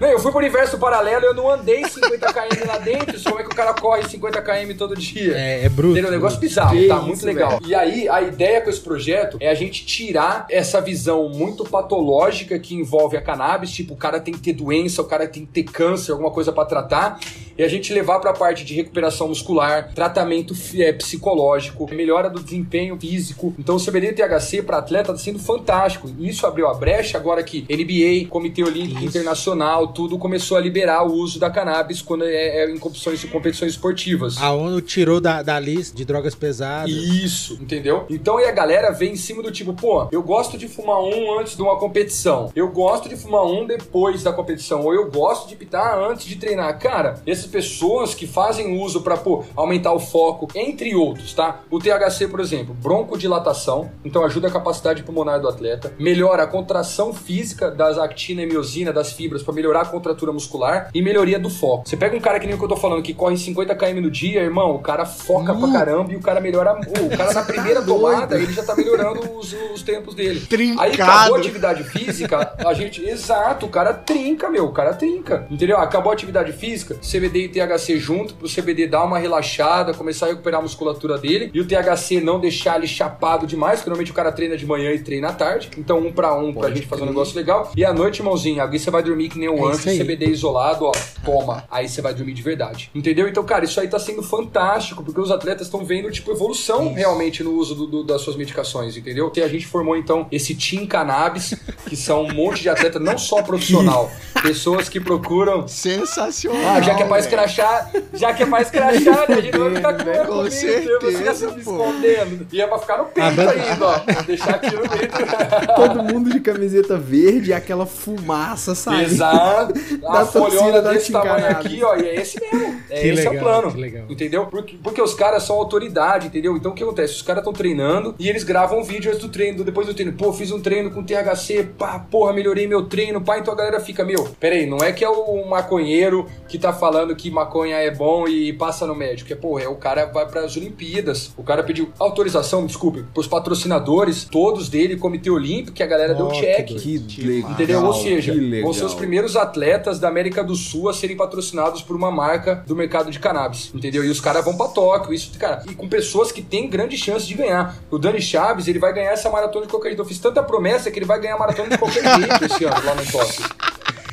Não, eu fui pro universo paralelo, eu não andei 50 km lá dentro. Como é que o cara corre 50 km todo dia? É, é bruto. Entendeu? Um negócio bizarro, Que tá? isso, muito legal. E aí, a ideia com esse projeto é a gente tirar essa visão muito patológica que envolve a cannabis, tipo, o cara tem que ter doença, o cara tem que ter câncer, alguma coisa pra tratar, e a gente levar pra parte de recuperação muscular, tratamento é, psicológico, melhora do desempenho físico. Então, o CBD e THC pra atleta tá sendo fantástico. E isso abriu a brecha agora que NBA, Comitê Olímpico Isso. Internacional, tudo começou a liberar o uso da cannabis quando é, é em competições, competições esportivas. A ONU tirou da, da lista de drogas pesadas. Isso, entendeu? Então aí a galera vem em cima do tipo, pô, eu gosto de fumar um antes de uma competição. Eu gosto de fumar um depois da competição. Ou eu gosto de pitar antes de treinar. Cara, essas pessoas que fazem uso pra, pô, aumentar o foco, entre outros, tá? O THC, por exemplo, broncodilatação, então ajuda a capacidade pulmonar do atleta, melhora a contração física das actina e miosina, das fibras, pra melhorar a contratura muscular e melhoria do foco. Você pega um cara que nem o que eu tô falando, que corre 50 km no dia, irmão, o cara foca pra caramba e o cara melhora. O cara na primeira tomada, ele já tá melhorando os, os tempos dele. Trincado. Aí acabou a atividade física, a gente. Exato, o cara trinca, meu. O cara trinca. Entendeu? Acabou a atividade física, CBD e THC junto, pro CBD dar uma relaxada, começar a recuperar a musculatura dele. E o THC não deixar ele chapado demais, porque normalmente o cara treina de manhã e treina à tarde. Então, um pra um, pra Pode gente fazer um negócio legal. E à noite, irmãozinho, aí você vai dormir que nem um É anjo, isso. CBD isolado, ó, toma. Aí você vai dormir de verdade. Entendeu? Então, cara, isso aí tá sendo fantástico, porque os atletas estão vendo, tipo, evolução realmente no uso do- do- das suas medicações, entendeu? E a gente formou, então, esse Team Cannabis, que são um monte de atleta, não só profissional, pessoas que procuram. Sensacional. Ah, já que é pra velho. escrachar, já que é pra escrachar, né? A gente não vai ficar com Com comigo, certeza, você ia se escondendo. E é pra ficar no peito banda- ainda, ó. Deixar aqui no peito. Todo mundo de camiseta verde e aquela fumaça saindo. Exato. Da A folhona da desse tamanho aqui, ó, e é esse mesmo. É Que esse é legal, o plano. que legal. Entendeu? Porque, porque os caras são autoridade, entendeu? Então o que acontece? Os caras estão treinando e eles gravam um vídeo antes do treino, depois do treino. Pô, fiz um treino com THC, pá, porra, melhorei meu treino, pá, então a galera fica, meu, peraí, não é que é o maconheiro que tá falando que maconha é bom e passa no médico. É, pô, é o cara vai pras Olimpíadas. O cara pediu autorização, desculpe, pros patrocinadores, todos dele, Comitê Olímpico, que a galera deu Ó, que check. Que legal. Entendeu? Ou seja, vão ser os primeiros atletas da América do Sul a serem patrocinados por uma marca do mercado de cannabis. Entendeu? E os caras vão pra Tóquio. Isso, cara, e com pessoas que têm grande chance de ganhar. O Dani Chaves, ele vai ganhar essa maratona de qualquer jeito. Eu fiz tanta promessa que ele vai ganhar a maratona de qualquer jeito esse ano lá no Tóquio.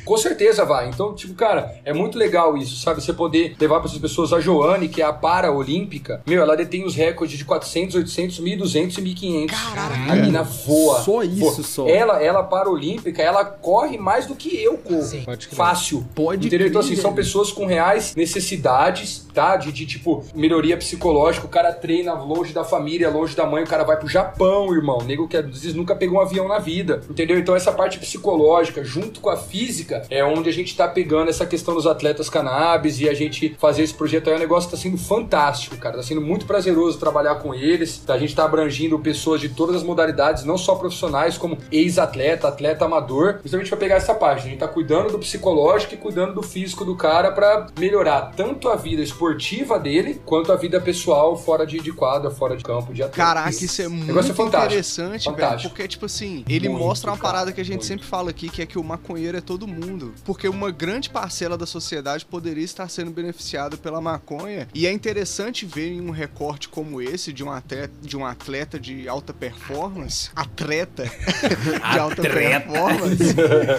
Com certeza vai. Então, tipo, cara, é muito legal isso, sabe? Você poder levar para essas pessoas a Joane, que é a para-olímpica. Meu, ela detém os recordes de 400, 800, 1.200 e 1.500. Caraca. A mina voa. Só isso, Voa. só. Ela, ela para-olímpica, ela corre mais do que eu corro. Sim, pode crer. Fácil. Pode Entendeu? Então, assim, são pessoas com reais necessidades, tá? De, de, tipo, melhoria psicológica. O cara treina longe da família, longe da mãe. O cara vai pro Japão, irmão. Nego que às vezes nunca pegou um avião na vida. Entendeu? Então, essa parte psicológica, junto com a física, é onde a gente tá pegando essa questão dos atletas cannabis e a gente fazer esse projeto aí, o negócio tá sendo fantástico, cara. Tá sendo muito prazeroso trabalhar com eles. A gente tá abrangindo pessoas de todas as modalidades, não só profissionais, como ex-atleta, atleta amador. Justamente pra pegar essa parte. A gente tá cuidando do psicológico e cuidando do físico do cara para melhorar tanto a vida esportiva dele quanto a vida pessoal fora de, de quadra, fora de campo, de atleta. Caraca, isso é muito Negócio fantástico. interessante, velho. Fantástico. Porque, tipo assim, ele Muito, mostra uma cara, parada que a gente muito. sempre fala aqui, que é que o maconheiro é todo mundo. Porque uma grande parcela da sociedade poderia estar sendo beneficiada pela maconha. E é interessante ver em um recorte como esse, de um atleta de, um atleta de alta performance. Atleta de alta performance.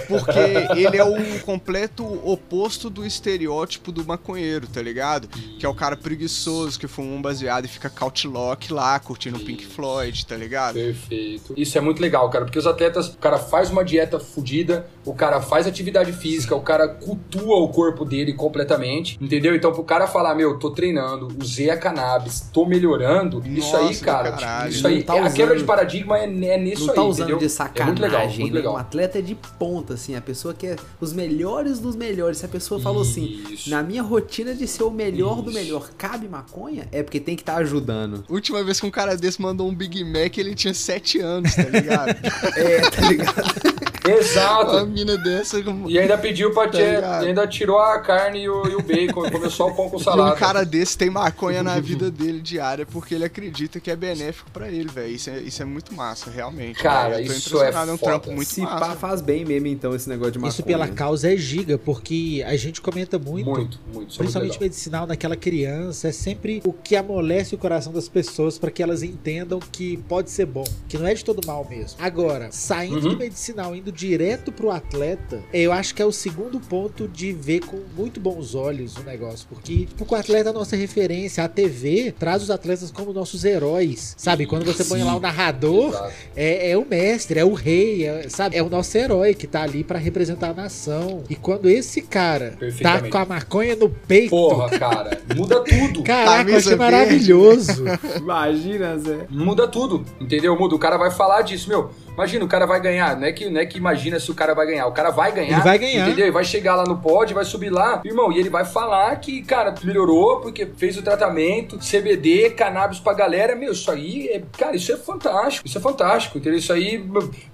Porque ele é o completo oposto do estereótipo do maconheiro, tá ligado? Que é o cara preguiçoso que fuma um baseado e fica couchlock lá, curtindo o Pink Floyd, tá ligado? Perfeito. Isso é muito legal, cara, porque os atletas, o cara faz uma dieta fodida, o cara faz atividade física, o cara cultua o corpo dele completamente, entendeu? Então, pro cara falar, meu, tô treinando, usei a cannabis, tô melhorando, isso aí, Nossa, cara, do caralho. isso aí, tá a quebra usando- de paradigma é, é nisso não tá aí, usando entendeu? de É muito legal, sacanagem, muito né? legal. Um atleta é de ponta, assim, a pessoa que é os melhores dos melhores. Se a pessoa falou assim, na minha rotina de ser o melhor do Isso. melhor, cabe maconha? É porque tem que estar ajudando. Última vez que um cara desse mandou um Big Mac, ele tinha 7 anos, tá ligado? É, tá ligado? Uma Exato. mina dessa. como- E ainda pediu pra Tá e ainda tirou a carne e o, e o bacon, e comeu só o pão com E salada. um cara desse tem maconha na vida dele diária porque ele acredita que é benéfico pra ele, velho. Isso é, isso é muito massa, realmente. Cara. Eu tô isso impressionado, é um foda. trampo muito Se pá, massa. faz bem mesmo, então, esse negócio de maconha. Isso pela causa é giga, porque a gente comenta muito, Muito, muito. é muito principalmente legal. medicinal naquela criança, é sempre o que amolece o coração das pessoas para que elas entendam que pode ser bom, que não é de todo mal mesmo. Agora, saindo Uhum. do medicinal, indo direto pro atleta, eu acho que é o segundo ponto de ver com muito bons olhos o negócio, porque tipo, o atleta é a nossa referência, a TV traz os atletas como nossos heróis, sabe? Quando você põe Sim. lá o narrador, é, é o mestre, é o rei, é, sabe? É o nosso herói que tá ali pra representar a nação. E quando esse cara tá com a maconha no peito, Porra, cara, muda tudo. caraca, eu achei verde. maravilhoso. Imagina, Zé. Muda tudo, entendeu? Muda. O cara vai falar disso, meu. Imagina, o cara vai ganhar. Não é, que, não é que imagina se o cara vai ganhar. O cara vai ganhar. Ele vai ganhar. Entendeu? Ele vai chegar lá no pod, vai subir lá, irmão, e ele vai falar que, cara, melhorou porque fez o tratamento, CBD, cannabis pra galera. Meu, isso aí é. Cara, isso é fantástico. Isso é fantástico, entendeu? Isso aí,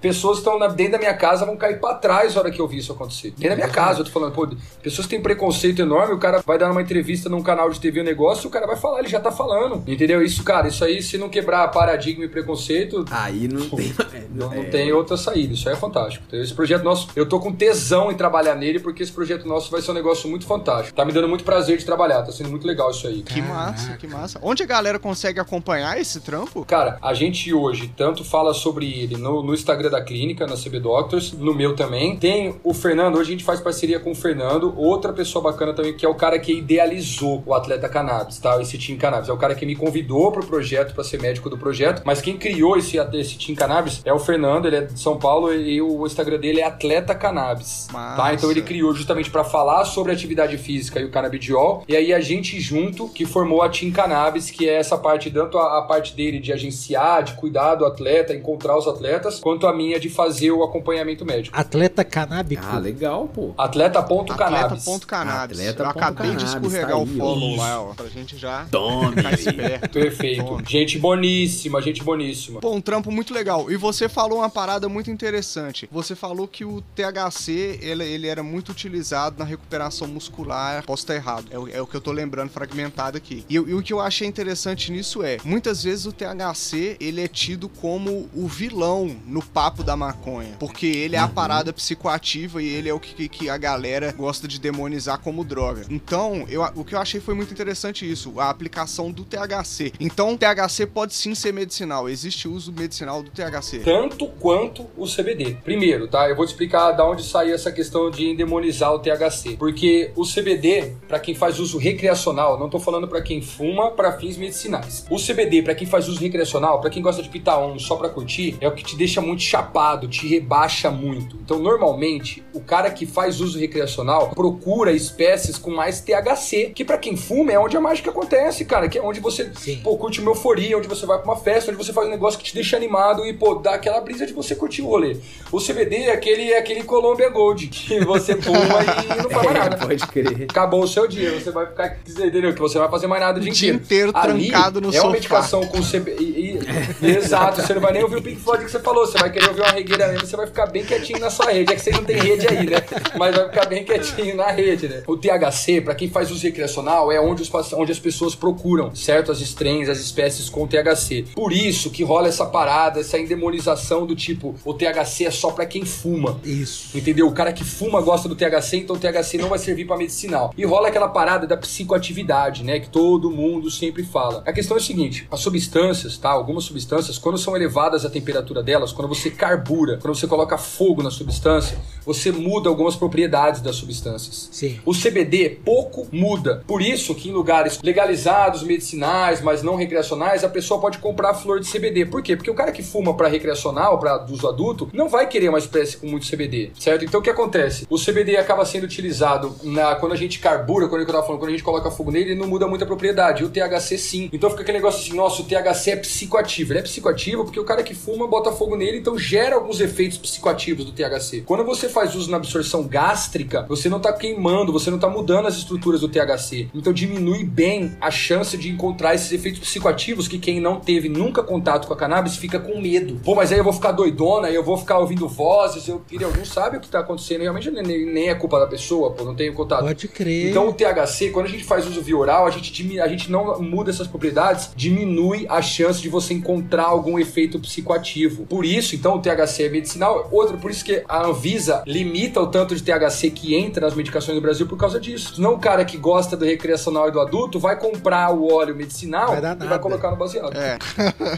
pessoas que estão dentro da minha casa vão cair pra trás na hora que eu vi isso acontecer. Dentro da minha casa, eu tô falando, pô, pessoas que têm preconceito enorme, o cara vai dar uma entrevista num canal de TV um negócio, o cara vai falar, ele já tá falando. Entendeu? Isso, cara, isso aí, se não quebrar paradigma e preconceito, Aí não tem. não, não tem outra saída, isso aí é fantástico. Esse projeto nosso, eu tô com tesão em trabalhar nele, porque esse projeto nosso vai ser um negócio muito fantástico. Tá me dando muito prazer de trabalhar, tá sendo muito legal isso aí. Que massa, que massa. Onde a galera consegue acompanhar esse trampo? Cara, a gente hoje tanto fala sobre ele no, no Instagram da clínica, na CB Doctors, no meu também. Tem o Fernando, hoje a gente faz parceria com o Fernando, outra pessoa bacana também, que é o cara que idealizou o atleta cannabis, tá? Esse Team Cannabis. É o cara que me convidou pro projeto, pra ser médico do projeto, mas quem criou esse, esse Team Cannabis é o Fernando, ele é de São Paulo e o Instagram dele é Atleta Cannabis. Massa. Tá? Então ele criou justamente pra falar sobre atividade física e o canabidiol. E aí a gente junto que formou a Team Cannabis, que é essa parte, tanto a, a parte dele de agenciar, de cuidar do atleta, encontrar os atletas, quanto a minha de fazer o acompanhamento médico. Atleta canábico. Ah, legal, pô. Atleta.cannabis. Atleta.cannabis. Atleta Eu ponto acabei de cannabis, escorregar tá o follow ó. lá, ó, pra gente já Tome. ficar esperto. Perfeito. Toma. Gente boníssima, gente boníssima. Pô, um trampo muito legal. E você falou uma parada muito interessante. Você falou que o THC, ele, ele era muito utilizado na recuperação muscular. Posso estar errado. É, o- é o que eu tô lembrando fragmentado aqui. E, e o que eu achei interessante nisso é, muitas vezes o THC, ele é tido como o vilão no papo da maconha. Porque ele é a parada psicoativa e ele é o que, que a galera gosta de demonizar como droga. Então, eu, o que eu achei foi muito interessante isso, a aplicação do THC. Então, o THC pode sim ser medicinal. Existe uso medicinal do THC. tanto quanto o CBD. Primeiro, tá? Eu vou te explicar da onde saiu essa questão de endemonizar o THC. Porque o CBD, pra quem faz uso recreacional, não tô falando pra quem fuma para fins medicinais. O CBD, pra quem faz uso recreacional, pra quem gosta de pitar um só pra curtir, é o que te deixa muito chapado, te rebaixa muito. Então, normalmente, o cara que faz uso recreacional procura espécies com mais THC, que pra quem fuma é onde a mágica acontece, cara, que é onde você Sim. pô, curte uma euforia, onde você vai pra uma festa, onde você faz um negócio que te deixa animado e, pô, dá aquela brisa de você curtir o rolê. O CBD é aquele, é aquele Columbia Gold, que você fuma e não faz mais nada. Pode crer. Acabou o seu dia, você vai ficar, entendeu? Que você vai fazer mais nada o dia, O dia inteiro Ali trancado no é sofá. uma medicação com CBD. E, e- exato, você não vai nem ouvir o Pink Floyd que você falou, você vai querer ouvir uma regueira mesmo, você vai ficar bem quietinho na sua rede. É que você não tem rede aí, né? Mas vai ficar bem quietinho na rede, né? O THC, pra quem faz uso recreacional, é onde, os, onde as pessoas procuram, certo? As strains, as espécies com THC. Por isso que rola essa parada, essa endemonização do tipo, o THC é só pra quem fuma. Isso. Entendeu? O cara que fuma gosta do THC, então o THC não vai servir pra medicinal. E rola aquela parada da psicoatividade, né? Que todo mundo sempre fala. A questão é a seguinte: as substâncias, tá? Algumas substâncias, quando são elevadas a temperatura delas, quando você carbura, quando você coloca fogo na substância, você muda algumas propriedades das substâncias. Sim. O CBD pouco muda. Por isso que em lugares legalizados, medicinais, mas não recreacionais, a pessoa pode comprar flor de CBD. Por quê? Porque o cara que fuma para recreacional, para uso adulto, não vai querer uma espécie com muito CBD, certo? Então o que acontece? O CBD acaba sendo utilizado na, quando a gente carbura, quando eu tava falando, quando a gente coloca fogo nele, ele não muda muita propriedade. E o THC sim. Então fica aquele negócio assim, nossa, o THC é psicoativo. Ele é psicoativo porque o cara que fuma bota fogo nele, então gera alguns efeitos psicoativos do THC. Quando você faz uso na absorção gástrica, você não tá queimando, você não tá mudando as estruturas do THC. Então diminui bem a chance de encontrar esses efeitos psicoativos que quem não teve nunca contato com a cannabis fica com medo. Pô, mas aí eu vou ficar doidona, eu vou ficar ouvindo vozes, eu queria, não sabe o que tá acontecendo, realmente nem, nem é culpa da pessoa, pô, não tenho contato. Pode crer. Então o THC, quando a gente faz uso via oral, a gente, a gente não muda essas propriedades, diminui a chance de você encontrar algum efeito psicoativo. Por isso, então, o THC é medicinal. Outra, por isso que a Anvisa limita o tanto de THC que entra nas medicações do Brasil por causa disso. Senão o cara que gosta do recreacional e do adulto vai comprar o óleo medicinal Vai e vai colocar no baseado. É.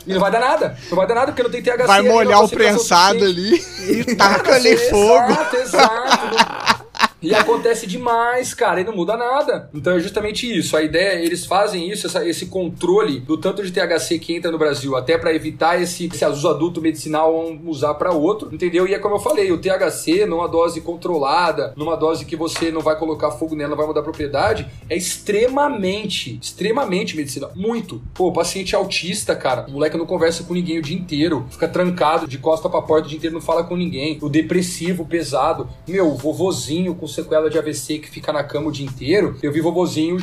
E não vai dar nada. Não vai dar nada porque não tem THC. Vai ali molhar o concentração prensado ali e taca ali fogo. Exato, exato. E acontece demais, cara, e não muda nada. Então é justamente isso. A ideia, eles fazem isso, essa- esse controle do tanto de THC que entra no Brasil, até pra evitar esse, esse uso adulto medicinal usar pra outro, entendeu? E é como eu falei, o THC numa dose controlada, numa dose que você não vai colocar fogo nela, vai mudar a propriedade, é extremamente, extremamente medicinal. Muito. Pô, paciente autista, cara, o moleque não conversa com ninguém o dia inteiro, fica trancado de costa pra porta o dia inteiro, não fala com ninguém. O depressivo, pesado. Meu, vovozinho com sequela de AVC que fica na cama o dia inteiro, eu vi vovozinho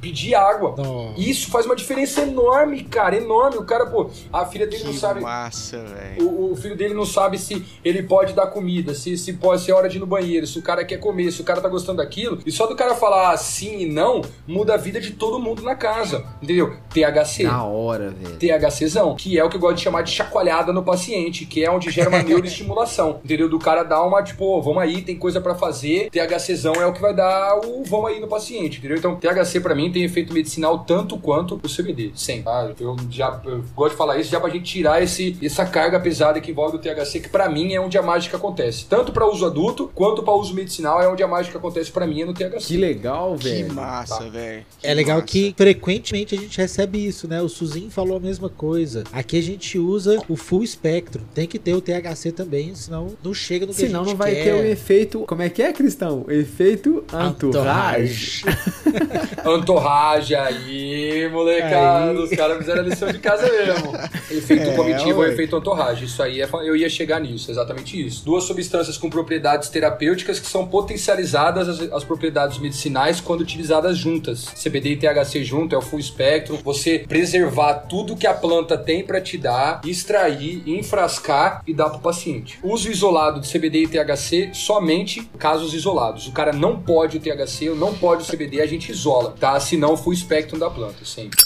pedir água. Nossa. Isso faz uma diferença enorme, cara, enorme. O cara, pô, a filha dele não Que sabe. massa, velho. O, o filho dele não sabe se ele pode dar comida, se, se pode se é hora de ir no banheiro, se o cara quer comer, se o cara tá gostando daquilo. E só do cara falar sim e não, muda a vida de todo mundo na casa. Entendeu? THC. Da hora, velho. THCzão, que é o que eu gosto de chamar de chacoalhada no paciente, que é onde gera uma neuroestimulação, entendeu? Do cara dar uma, tipo, ô, vamos aí, tem coisa pra fazer, THCzão é o que vai dar o vamos aí no paciente, entendeu? Então, THC pra mim tem efeito medicinal tanto quanto o CBD, sempre, tá? Eu já eu gosto de falar isso já pra gente tirar esse, essa carga pesada que envolve o THC, que pra mim é onde a mágica acontece. Tanto pra uso adulto, quanto pra uso medicinal, é onde a mágica acontece pra mim, é no THC. Que legal, Que velho. massa, velho. É legal massa. que frequentemente a gente recebe isso, né? O Suzinho falou a mesma coisa. Aqui a gente usa o full espectro. Tem que ter o THC também, senão não chega no que Senão a gente não vai quer. ter o efeito. Como é que é, Cristão? Efeito entourage. Antorrage aí, molecada. Aí. Os caras fizeram a lição de casa mesmo. Efeito É, comitiva ou ué. efeito antorrage. Isso aí, é, eu ia chegar nisso, exatamente isso. Duas substâncias com propriedades terapêuticas que são potencializadas as, as propriedades medicinais quando utilizadas juntas. CBD e THC junto é o full espectro. Você preservar tudo que a planta tem para te dar, extrair, enfrascar e dar pro paciente. Uso isolado de CBD e THC somente casos isolados. O cara não pode o THC, não pode o CBD, a gente isola, tá? Senão full espectro da planta, sempre.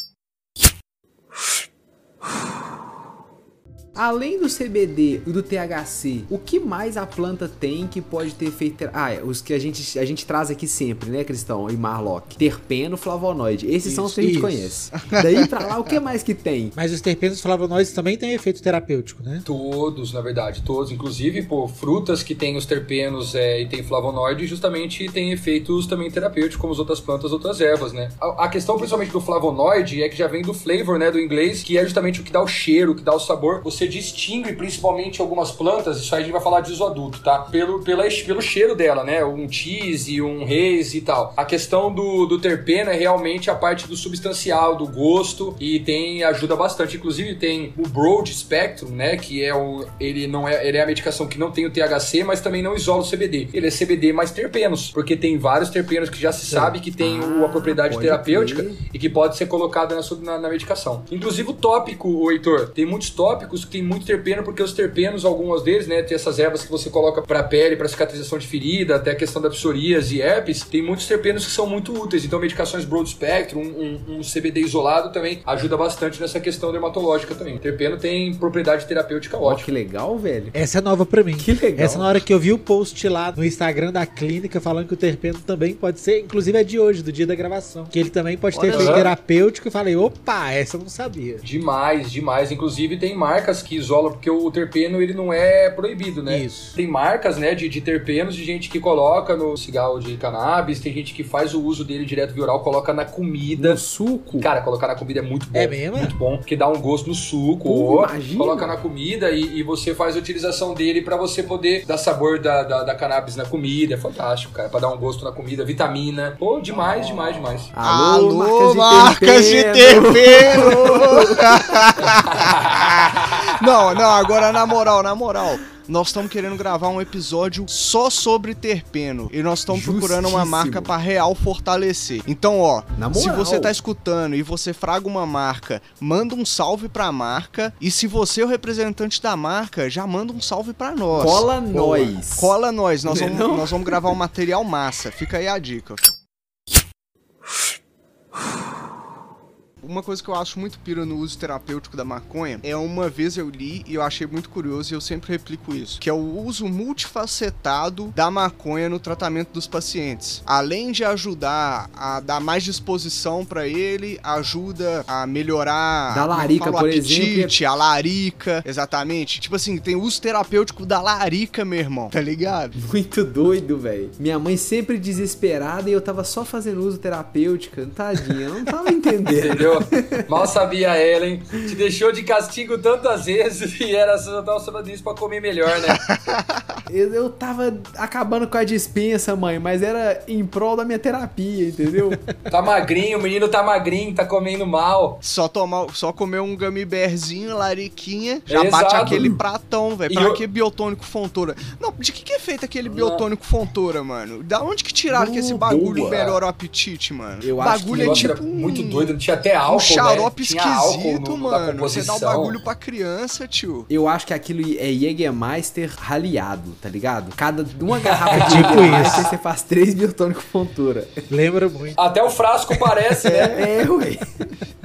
Além do CBD e do THC, o que mais a planta tem que pode ter feito. Ah, é, os que a gente, a gente traz aqui sempre, né, Cristão e Marlock? Terpeno, flavonoide. Esses são os que a gente Isso. conhece. Daí pra lá, o que mais que tem? Mas os terpenos flavonoides também têm efeito terapêutico, né? Todos, na verdade, todos. Inclusive, pô, frutas que têm os terpenos é, e tem flavonoide justamente tem efeitos também terapêuticos, como as outras plantas, outras ervas, né? A, a questão principalmente do flavonoide é que já vem do flavor, né, do inglês, que é justamente o que dá o cheiro, o que dá o sabor. Você você distingue principalmente algumas plantas, isso aí a gente vai falar de adulto, tá? Pelo, pela, pelo cheiro dela, né? Um cheese, um haze e tal. A questão do, do terpeno é realmente a parte do substancial, do gosto, e tem ajuda bastante. Inclusive tem o Broad Spectrum, né? Que é o. Ele não é, ele é a medicação que não tem o THC, mas também não isola o CBD. Ele é CBD mais terpenos, porque tem vários terpenos que já se sabe que tem a propriedade terapêutica crer. e que pode ser colocada na, na, na medicação. Inclusive o tópico, o Heitor, tem muitos tópicos que tem muito terpeno, porque os terpenos, algumas deles, né, tem essas ervas que você coloca pra pele, pra cicatrização de ferida, até a questão da psoríase e herpes, tem muitos terpenos que são muito úteis. Então medicações broad spectrum, um, um- um CBD isolado também ajuda bastante nessa questão dermatológica também. Terpeno tem propriedade terapêutica ótima. que legal, velho. Essa é nova pra mim. Que legal. Essa na hora que eu vi o post lá no Instagram da clínica falando que o terpeno também pode ser, inclusive é de hoje, do dia da gravação, que ele também pode ter efeito terapêutico. Eu falei, opa, essa eu não sabia. Demais, demais. Inclusive tem marcas que isolam, porque o terpeno ele não é proibido, né? Isso. Tem marcas, né, de, de terpenos, de gente que coloca no cigarro de cannabis, tem gente que faz o uso dele direto via oral, coloca na comida. No suco. Cara, colocar na comida é muito bom. É mesmo? Muito bom, porque dá um gosto no suco. Ó, imagina. coloca na comida e, e você faz a utilização dele pra você poder dar sabor da, da, da cannabis na comida. É fantástico, cara, pra dar um gosto na comida, vitamina. Pô, demais, demais, demais. Alô, marcas de tempero! não, não, agora na moral, na moral. Nós estamos querendo gravar um episódio só sobre terpeno. E nós estamos procurando uma marca pra real fortalecer. Então, ó, Na se moral. você tá escutando e você fraga uma marca, manda um salve pra marca. E se você é o representante da marca, já manda um salve pra nós. Cola Boa. nós. Cola nós. Nós vamos, nós vamos gravar um material massa. Fica aí a dica. Uma coisa que eu acho muito pira no uso terapêutico da maconha é uma vez eu li e eu achei muito curioso e eu sempre replico isso, que é o uso multifacetado da maconha no tratamento dos pacientes. Além de ajudar a dar mais disposição pra ele, ajuda a melhorar Da larica, falo, por o exemplo, apetite, a larica, exatamente. Tipo assim, tem uso terapêutico da larica, meu irmão, tá ligado? Muito doido, velho. Minha mãe sempre desesperada e eu tava só fazendo uso terapêutica. Tadinha, eu não tava entendendo. Entendeu? Mal sabia ela, hein? Te deixou de castigo tantas vezes e era só tava só disso pra comer melhor, né? Eu, eu tava acabando com a dispensa, mãe, mas era em prol da minha terapia, entendeu? Tá magrinho, o menino tá magrinho, tá comendo mal. Só tomar, só comer um gummy bearzinho, lariquinha, já bate Exato. aquele pratão, velho. E Pra eu- que biotônico fontora? Não, de que que é feito aquele biotônico fontora, mano? Da onde que tiraram Não, que esse bagulho boa. melhora o apetite, mano? Eu o acho bagulho que é tipo era um, muito doido, tinha até um álcool, xarope né? Tinha álcool esquisito, no- na mano. Você dá o composição. bagulho pra criança, tio. Eu acho que aquilo é Jägermeister raliado, tá ligado? Cada uma garrafa de Tipo Jägermeister isso. você faz três biotônicos fontura. Lembra muito. Até o frasco parece, né? É, ué.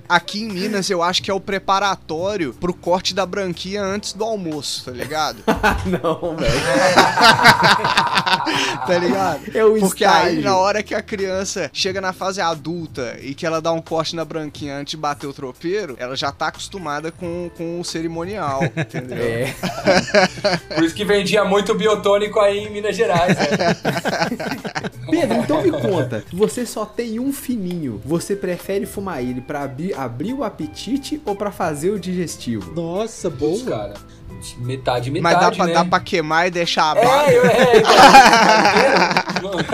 Aqui em Minas, eu acho que é o preparatório pro corte da branquinha antes do almoço, tá ligado? Não, velho. tá ligado? É o Porque aí, estágio. na hora que a criança chega na fase adulta e que ela dá um corte na branquinha antes de bater o tropeiro, ela já tá acostumada com, com o cerimonial, entendeu? É. Por isso que vendia muito biotônico aí em Minas Gerais, né? Pedro, então me conta. Você só tem um fininho. Você prefere fumar ele pra abrir, abrir o apetite ou pra fazer o digestivo? Nossa, Putz, boa. cara. Metade, metade, Mas dá pra, né? dá pra queimar e deixar abaixo. É, eu, é, então,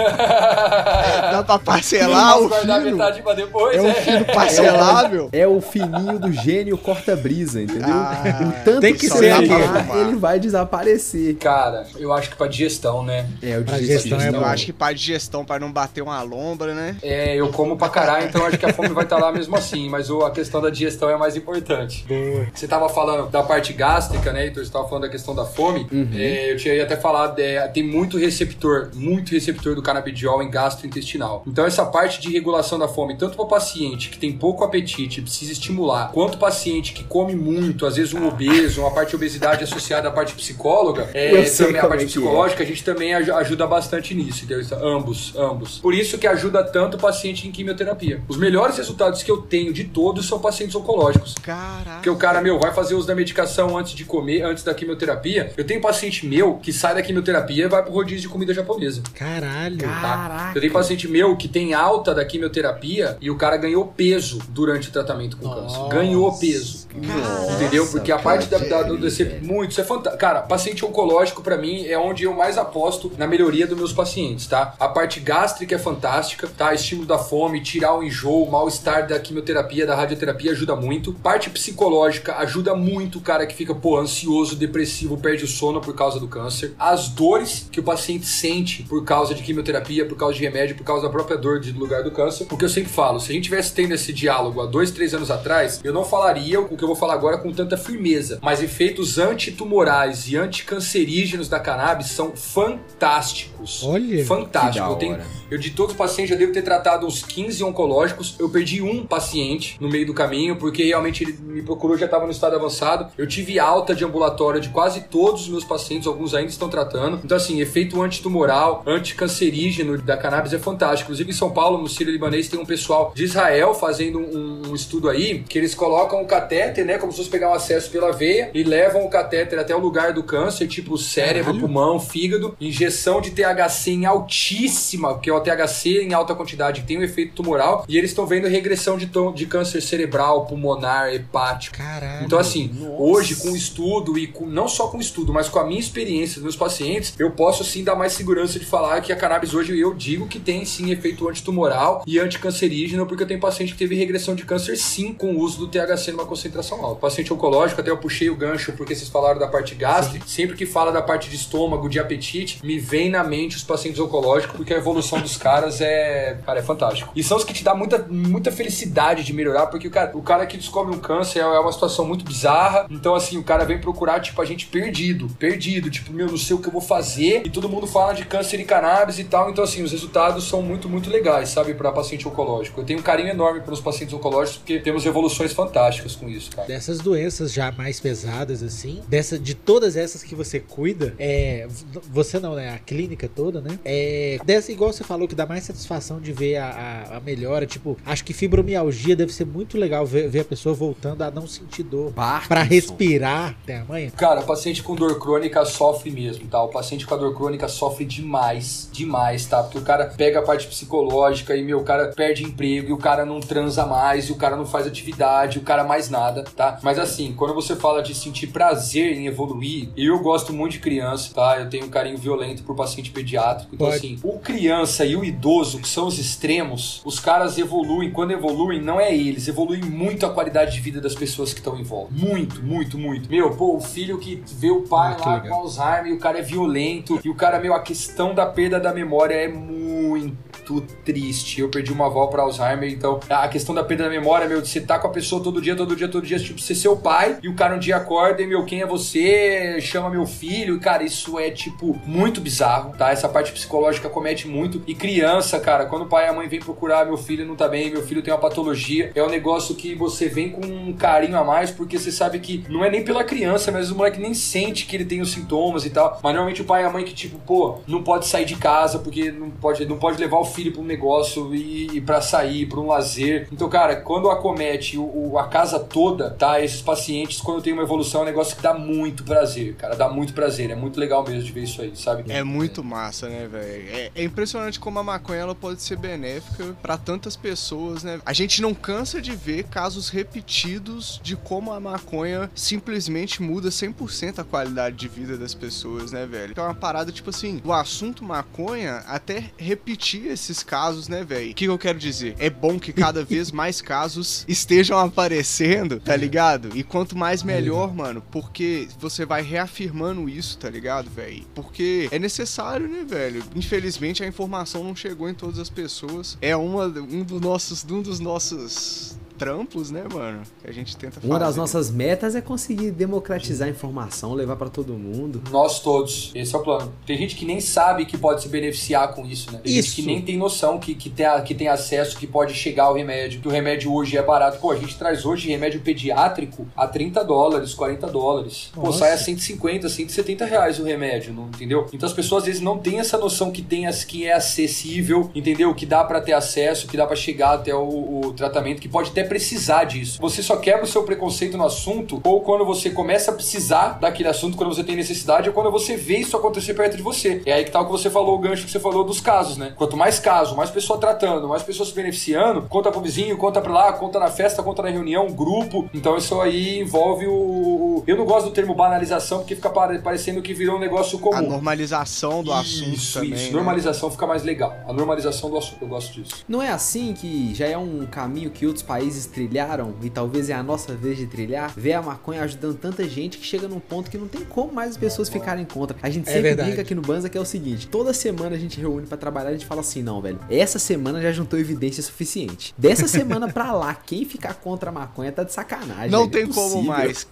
Dá pra parcelar o guardar fino. metade pra depois, É um fino parcelável. É o fininho do gênio corta-brisa, entendeu? Ah, o tanto tem que que ser, amigo. ele vai desaparecer. Cara, eu acho que pra digestão, né? É, o Pra digestivo. digestão é Eu acho que pra digestão, pra não bater uma lombra, né? É, eu como pra caralho, então acho que a fome vai estar lá mesmo assim, mas o- a questão da digestão é mais importante. Boa. Você tava falando da parte gástrica, né, Heitor? Você tava falando da questão da fome. É, eu tinha até falado, é, tem muito receptor, muito receptor do canabidiol em gastrointestinal. Então essa parte de regulação da fome, tanto para o paciente que tem pouco apetite, precisa estimular, quanto o paciente que come muito, às vezes um obeso, uma parte de obesidade associada à parte psicóloga, é, também a como parte é é. psicológica, a gente também aj- ajuda bastante nisso, entendeu? Isso, Ambos, ambos. Por isso que ajuda tanto o paciente em quimioterapia. Os melhores resultados que eu tenho de todos são pacientes oncológicos. Caraca. Porque o cara, meu, vai fazer uso da medicação antes de comer, antes da quimioterapia. Eu tenho paciente meu que sai da quimioterapia e vai pro rodízio de comida japonesa. Caralho. Tá? Caraca. Eu tenho paciente meu? Que tem alta da quimioterapia e o cara ganhou peso durante o tratamento com Nossa. câncer. Ganhou peso. Entendeu? Porque a parte da, da, do DC muito, isso é fantástico. Cara, paciente oncológico pra mim é onde eu mais aposto na melhoria dos meus pacientes, tá? A parte gástrica é fantástica, tá? Estímulo da fome, tirar o enjoo, o mal-estar da quimioterapia, da radioterapia ajuda muito. Parte psicológica ajuda muito o cara que fica, pô, ansioso, depressivo, perde o sono por causa do câncer. As dores que o paciente sente por causa de quimioterapia, por causa de remédio, por causa da própria dor de lugar do câncer. Porque eu sempre falo, se a gente tivesse tendo esse diálogo há dois, três anos atrás, eu não falaria o que eu vou falar agora com tanta firmeza. Mas efeitos antitumorais e anticancerígenos da cannabis são fantásticos. Olha, Fantástico. que da Eu, tenho, hora. eu de todos os pacientes já devo ter tratado uns 15 oncológicos. Eu perdi um paciente no meio do caminho, porque realmente ele me procurou, já estava no estado avançado. Eu tive alta de ambulatório de quase todos os meus pacientes, alguns ainda estão tratando. Então, assim, efeito antitumoral, anticancerígeno da cannabis é fantástico. Inclusive, em São Paulo, no Sírio Libanês, tem um pessoal de Israel fazendo um, um estudo aí, que eles colocam o catéter, né, como se fosse pegar um acesso pela veia, e levam o catéter até o lugar do câncer, tipo cérebro, pulmão, fígado, injeção de THC em altíssima, que é o THC em alta quantidade, que tem um efeito tumoral, e eles estão vendo regressão de, tom, de câncer cerebral, pulmonar, hepático. Caralho. Então, assim, hoje, com o estudo, e com, não só com o estudo, mas com a minha experiência dos meus pacientes, eu posso sim dar mais segurança de falar que a cannabis hoje eu digo que tem sim efeito antitumoral e anticancerígeno, porque eu tenho paciente que teve regressão de câncer sim com o uso do THC numa concentração alta. Paciente oncológico, até eu puxei o gancho porque vocês falaram da parte gástrica, sempre que fala da parte de estômago, de apetite, me vem na mente os pacientes oncológicos, porque a evolução dos caras é, cara, é fantástico. E são os que te dá muita, muita felicidade de melhorar, porque o cara, o cara que descobre um câncer é uma situação muito bizarra. Então, assim, o cara vem procurar, tipo, a gente perdido, perdido, tipo, meu, não sei o que eu vou fazer. E todo mundo fala de câncer e cannabis e tal. Então, assim, os resultados são muito, muito legais, sabe, para paciente oncológico. Eu tenho um carinho enorme pelos pacientes oncológicos, porque temos evoluções fantásticas com isso, cara. Dessas doenças já mais pesadas, assim, dessa, de todas essas que você cuida, é. Você não, né? A clínica toda, né? É. Dessa, igual você falou, que dá mais satisfação de ver a, a, a melhora. Tipo, acho que fibromialgia deve ser muito legal ver, ver a pessoa voltando a não sentir dor. Parkinson. Pra respirar, tem a manha? Cara, o paciente com dor crônica sofre mesmo, tá? O paciente com a dor crônica sofre demais, demais, tá? Porque o cara pega a parte psicológica e, meu, o cara perde emprego e o cara não transa mais, e o cara não faz atividade, o cara mais nada, tá? Mas assim, quando você fala de sentir prazer em evoluir, eu gosto muito de criança, tá? Eu tenho um carinho violento por paciente pediátrico. Então, Pode. assim, o criança e o idoso, que são os extremos, os caras evoluem. Quando evoluem, não é eles, evoluem muito a qualidade de vida das pessoas que estão em volta. Muito, muito, muito. Meu, pô, o filho que vê o pai Ah, lá legal. com Alzheimer e o cara é violento. E o cara, meu, a questão da perda da memória é muito triste. Eu perdi uma avó pra Alzheimer, então a questão da perda da memória, meu, de você tá com a pessoa todo dia, todo dia, todo dia, tipo, ser seu pai, e o cara um dia acorda e, meu, quem é você? Chama meu filho, cara, isso é, tipo, muito bizarro, tá? Essa parte psicológica comete muito. E criança, cara, quando o pai e a mãe vêm procurar, meu filho não tá bem, meu filho tem uma patologia, é um negócio que você vem com um carinho a mais, porque você sabe que não é nem pela criança, mas o moleque nem sente que ele tem os sintomas e tal. Mas normalmente o pai e a mãe que, tipo, pô, não pode sair de casa porque não pode, não pode levar o filho pra um negócio e, e para sair, pra um lazer. Então, cara, quando acomete o, o- a casa toda, tá? Esses pacientes, quando tem uma evolução, é um negócio que dá muito prazer, cara. Dá muito prazer. É muito legal mesmo de ver isso aí, sabe? É muito massa, né, velho? É, é impressionante como a maconha ela pode ser benéfica pra tantas pessoas, né? A gente não cansa de ver casos repetidos de como a maconha simplesmente muda 100% a qualidade de vida das pessoas, né, velho? É uma parada tipo assim, o assunto maconha até repetir esses casos, né, velho? O que eu quero dizer? É bom que cada vez mais casos estejam aparecendo, tá ligado? E quanto mais melhor, mano, porque você vai reafirmando isso, tá ligado, velho? Porque é necessário, né, velho? Infelizmente a informação não chegou em todas as pessoas. É uma, um dos nossos, um dos nossos trampos, né, mano? Que a gente tenta fazer. Uma das nossas metas é conseguir democratizar a informação, levar pra todo mundo. Nós todos. Esse é o plano. Tem gente que nem sabe que pode se beneficiar com isso, né? Tem Isso. gente que nem tem noção que, que, tem, que tem acesso, que pode chegar ao remédio, que o remédio hoje é barato. Pô, a gente traz hoje remédio pediátrico a 30 dólares, 40 dólares. Pô, Nossa. sai a 150, 170 reais o remédio, não, entendeu? Então as pessoas às vezes não têm essa noção que tem as que é acessível, entendeu? Que dá pra ter acesso, que dá pra chegar até o, o tratamento, que pode até quer precisar disso. Você só quebra o seu preconceito no assunto ou quando você começa a precisar daquele assunto, quando você tem necessidade, ou quando você vê isso acontecer perto de você. É aí que tá o que você falou, o gancho que você falou dos casos, né? Quanto mais caso, mais pessoa tratando, mais pessoas se beneficiando, conta pro vizinho, conta pra lá, conta na festa, conta na reunião, grupo. Então isso aí envolve o. Eu não gosto do termo banalização, porque fica parecendo que virou um negócio comum. A normalização do assunto isso, também. Isso, né? normalização fica mais legal. A normalização do assunto, eu gosto disso. Não é assim que já é um caminho que outros países trilharam e talvez é a nossa vez de trilhar? Ver a maconha ajudando tanta gente que chega num ponto que não tem como mais as pessoas ficarem contra. A gente É sempre verdade. brinca aqui no Banza que é o seguinte: toda semana a gente reúne pra trabalhar e a gente fala assim, não, velho, essa semana já juntou evidência suficiente. Dessa semana pra lá, quem ficar contra a maconha tá de sacanagem. Não velho. tem é como mais.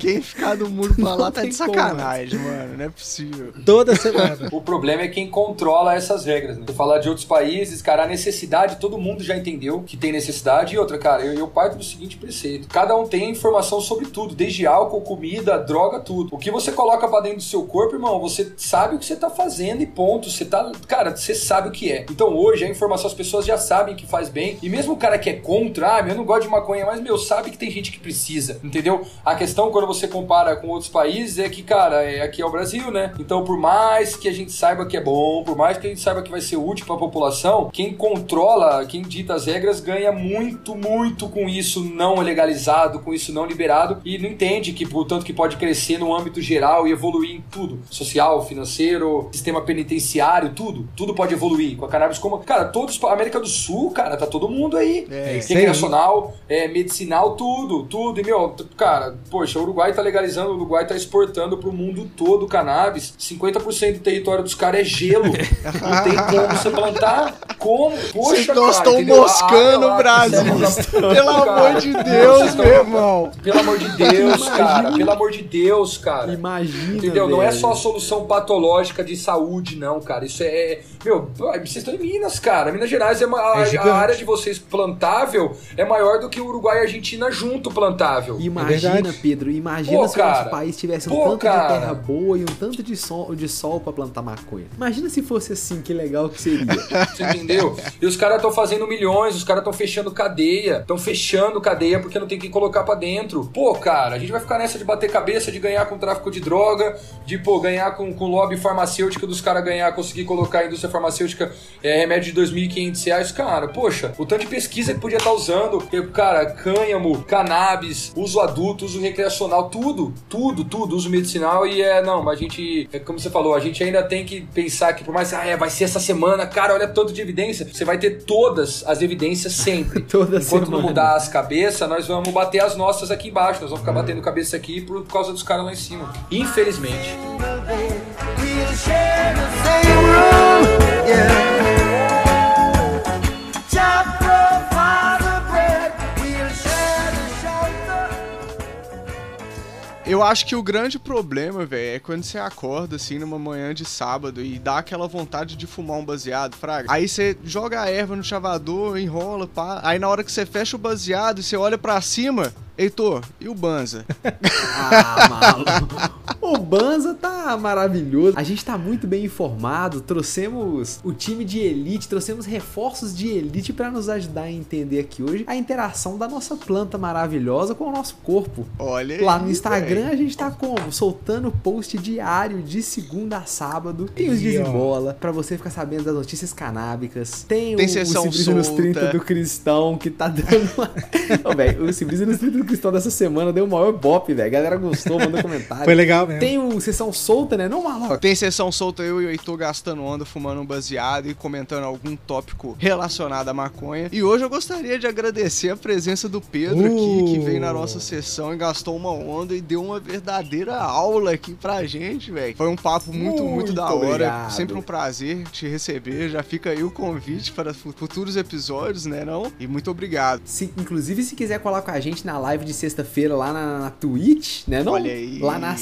Quem ficar do muro pra lá Não tá de como sacanagem, mano. Não é possível. Toda semana. O problema é quem controla essas regras, né? Falar de outros países, cara, a necessidade, todo mundo já entendeu que tem necessidade. E outra, cara, eu, eu parto do seguinte preceito: cada um tem informação sobre tudo, desde álcool, comida, droga, tudo. O que você coloca pra dentro do seu corpo, irmão, você sabe o que você tá fazendo e ponto. Você tá. Cara, você sabe o que é. Então hoje a informação, as pessoas já sabem que faz bem. E mesmo o cara que é contra, ah, eu não gosto de maconha, mas, meu, sabe que tem gente que precisa, entendeu? A questão, quando você compara com outros países, é que, cara, é, aqui é o Brasil, né? Então, por mais que a gente saiba que é bom, por mais que a gente saiba que vai ser útil pra população, quem controla, quem dita as regras, ganha muito, muito com isso não legalizado, com isso não liberado, e não entende que, portanto, que pode crescer no âmbito geral e evoluir em tudo. Social, financeiro, sistema penitenciário, tudo. Tudo pode evoluir. Com a cannabis como... Cara, todos... América do Sul, cara, tá todo mundo aí. É. Recreacional, é, medicinal, tudo, tudo. E, meu, cara, poxa, o Uruguai tá legalizando, o Uruguai tá exportando pro mundo todo cannabis. 50% do território dos caras é gelo. Não tem como você plantar. Como? Vocês Poxa, nós cara, estão entendeu? A moscando o Brasil. Cara, Pelo amor de Deus, meu irmão. Pelo amor de Deus, cara. Pelo amor de Deus, cara. Imagina. Entendeu? Não é velho. só a solução patológica de saúde, não, cara. Isso é. Meu, vocês estão em Minas, cara. Minas Gerais é uma. a- É a, gigante. área de vocês plantável é maior do que o Uruguai e a Argentina junto plantável. Imagina, verdade. Pedro, imagina Pô, se o nosso cara. país tivesse um Pô, tanto cara. de terra boa e um tanto de sol, de sol pra plantar maconha. Imagina se fosse assim, que legal que seria. Você entendeu? E os caras estão fazendo milhões, os caras estão fechando cadeia. Estão fechando cadeia porque não tem quem colocar pra dentro. Pô, cara, a gente vai ficar nessa de bater cabeça, de ganhar com tráfico de droga, de, pô, ganhar com, com lobby farmacêutico dos caras ganhar, conseguir colocar a indústria farmacêutica é, remédio de 2.500 reais. Cara, poxa, o tanto de pesquisa que podia estar usando. que, Cara, cânhamo, cannabis, uso adulto, uso recreacional, tudo, tudo, tudo, uso medicinal. E é, não, mas a gente, é como você falou, a gente ainda tem que pensar que por mais, ah, é, vai ser essa semana, cara, olha tanto de evidência. Você vai ter todas as evidências sempre. Toda Enquanto semana. Não mudar as cabeças, nós vamos bater as nossas aqui embaixo. Nós vamos ficar batendo cabeça aqui por causa dos caras lá em cima. Infelizmente. Yeah. Eu acho que o grande problema, velho, é quando você acorda assim numa manhã de sábado e dá aquela vontade de fumar um baseado, fraga. Aí você joga a erva no chavador, enrola, pá. Aí na hora que você fecha o baseado e você olha pra cima, Heitor, e o Banza? Ah, maluco. O Banza tá maravilhoso. A gente tá muito bem informado. Trouxemos o time de elite, trouxemos reforços de elite pra nos ajudar a entender aqui hoje a interação da nossa planta maravilhosa com o nosso corpo. Olha aí, Lá no Instagram velho. a gente tá como? Soltando post diário de segunda a sábado. Tem os desembola pra você ficar sabendo das notícias canábicas. Tem, Tem o, sessão o Cibrisa nos solta. 30 do Cristão que tá dando uma. Ô, velho, o Cibrisa nos 30 do Cristão dessa semana deu o maior bop, velho. A galera gostou, mandou comentário. Foi legal mesmo. Tem o sessão solta, né? Não, maluco. Tem sessão solta eu e o Heitor gastando onda, fumando um baseado e comentando algum tópico relacionado à maconha. E hoje eu gostaria de agradecer a presença do Pedro aqui, que Uh. veio na nossa sessão e gastou uma onda e deu uma verdadeira aula aqui pra gente, velho. Foi um papo muito, muito, Muito da hora. obrigado. Sempre um prazer te receber. Já fica aí o convite para fu- futuros episódios, né não? E muito obrigado. Se- inclusive, se quiser colar com a gente na live de sexta-feira lá na, na Twitch, né? Não? Olha aí. Lá na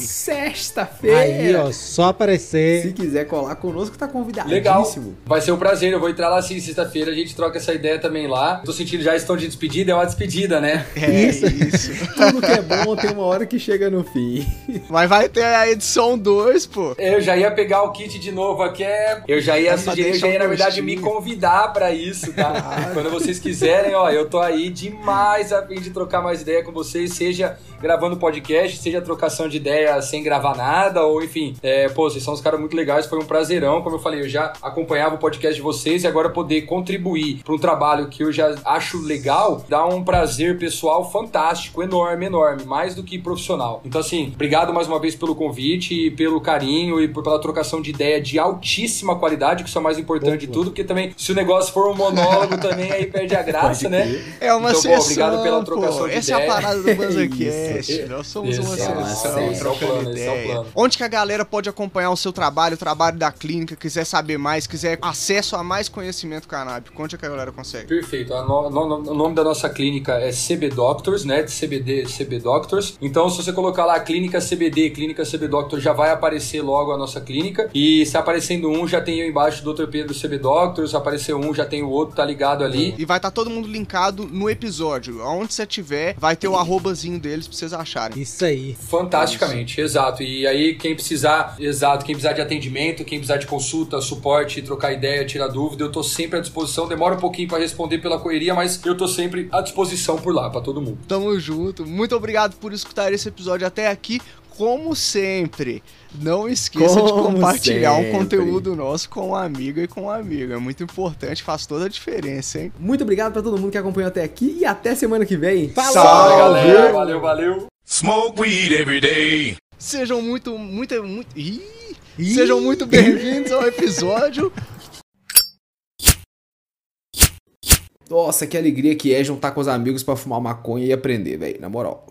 sexta-feira. Aí, ó, só aparecer. Se quiser colar conosco, tá convidadíssimo. Legal. Vai ser um prazer. Eu vou entrar lá assim, sexta-feira. A gente troca essa ideia também lá. Tô sentindo já estão de despedida. É uma despedida, né? É Isso. isso. Tudo que é bom tem uma hora que chega no fim. Mas vai ter a edição 2, pô. Eu já ia pegar o kit de novo aqui. É... Eu já ia É sugerir, eu já ia, na verdade, me convidar pra isso, tá? Quando vocês quiserem, ó, eu tô aí demais a fim de trocar mais ideia com vocês, seja gravando podcast, seja trocação de ideia sem gravar nada, ou enfim, é, pô, vocês são uns caras muito legais, foi um prazerão, como eu falei, eu já acompanhava o podcast de vocês e agora poder contribuir para um trabalho que eu já acho legal, dá um prazer pessoal fantástico, enorme, enorme, mais do que profissional. Então, assim, obrigado mais uma vez pelo convite e pelo carinho e por- pela trocação de ideia de altíssima qualidade, que isso é o mais importante de tudo, porque também, se o negócio for um monólogo também, aí perde a graça, né? É uma Então, pô, sessão, obrigado pela pô. trocação de Essa é a ideia. parada do BanzaCast. Isso. Nós somos uma Isso, é uma sessão, sessão, é trocando é o ideia. plano. Onde que a galera pode acompanhar o seu trabalho, o trabalho da clínica, quiser saber mais, quiser acesso a mais conhecimento canábico, onde é que a galera consegue? Perfeito. A no- no- o nome da nossa clínica é CB Doctors, né? De CBD, CB Doctors. Então, se você colocar lá Clínica CBD, Clínica CB Doctors, já vai aparecer logo a nossa clínica. E se aparecendo um, já tem eu embaixo do Dr. Pedro CB Doctors. Se aparecer um, já tem o outro, tá ligado ali. E vai estar todo mundo linkado no episódio. Aonde você tiver, vai ter o arrobazinho deles pra vocês acharem. Isso aí. Fantasticamente, exato. E aí, quem precisar, exato, quem precisar de atendimento, quem precisar de consulta, suporte, trocar ideia, tirar dúvida, eu tô sempre à disposição. Demora um pouquinho pra responder pela correria, mas eu tô sempre à disposição por lá, pra todo mundo. Tamo junto. Muito obrigado por escutar esse episódio até aqui. Como sempre, não esqueça de Como compartilhar um sempre. conteúdo nosso com um amigo e com um amigo. É muito importante, faz toda a diferença, hein? Muito obrigado pra todo mundo que acompanhou até aqui e até semana que vem. Falou! Salve, galera. Valeu, valeu. Smoke weed every day. Sejam muito, muito, muito. Ih! Sejam muito bem-vindos ao episódio. Nossa, que alegria que é juntar com os amigos pra fumar maconha e aprender, velho. Na moral.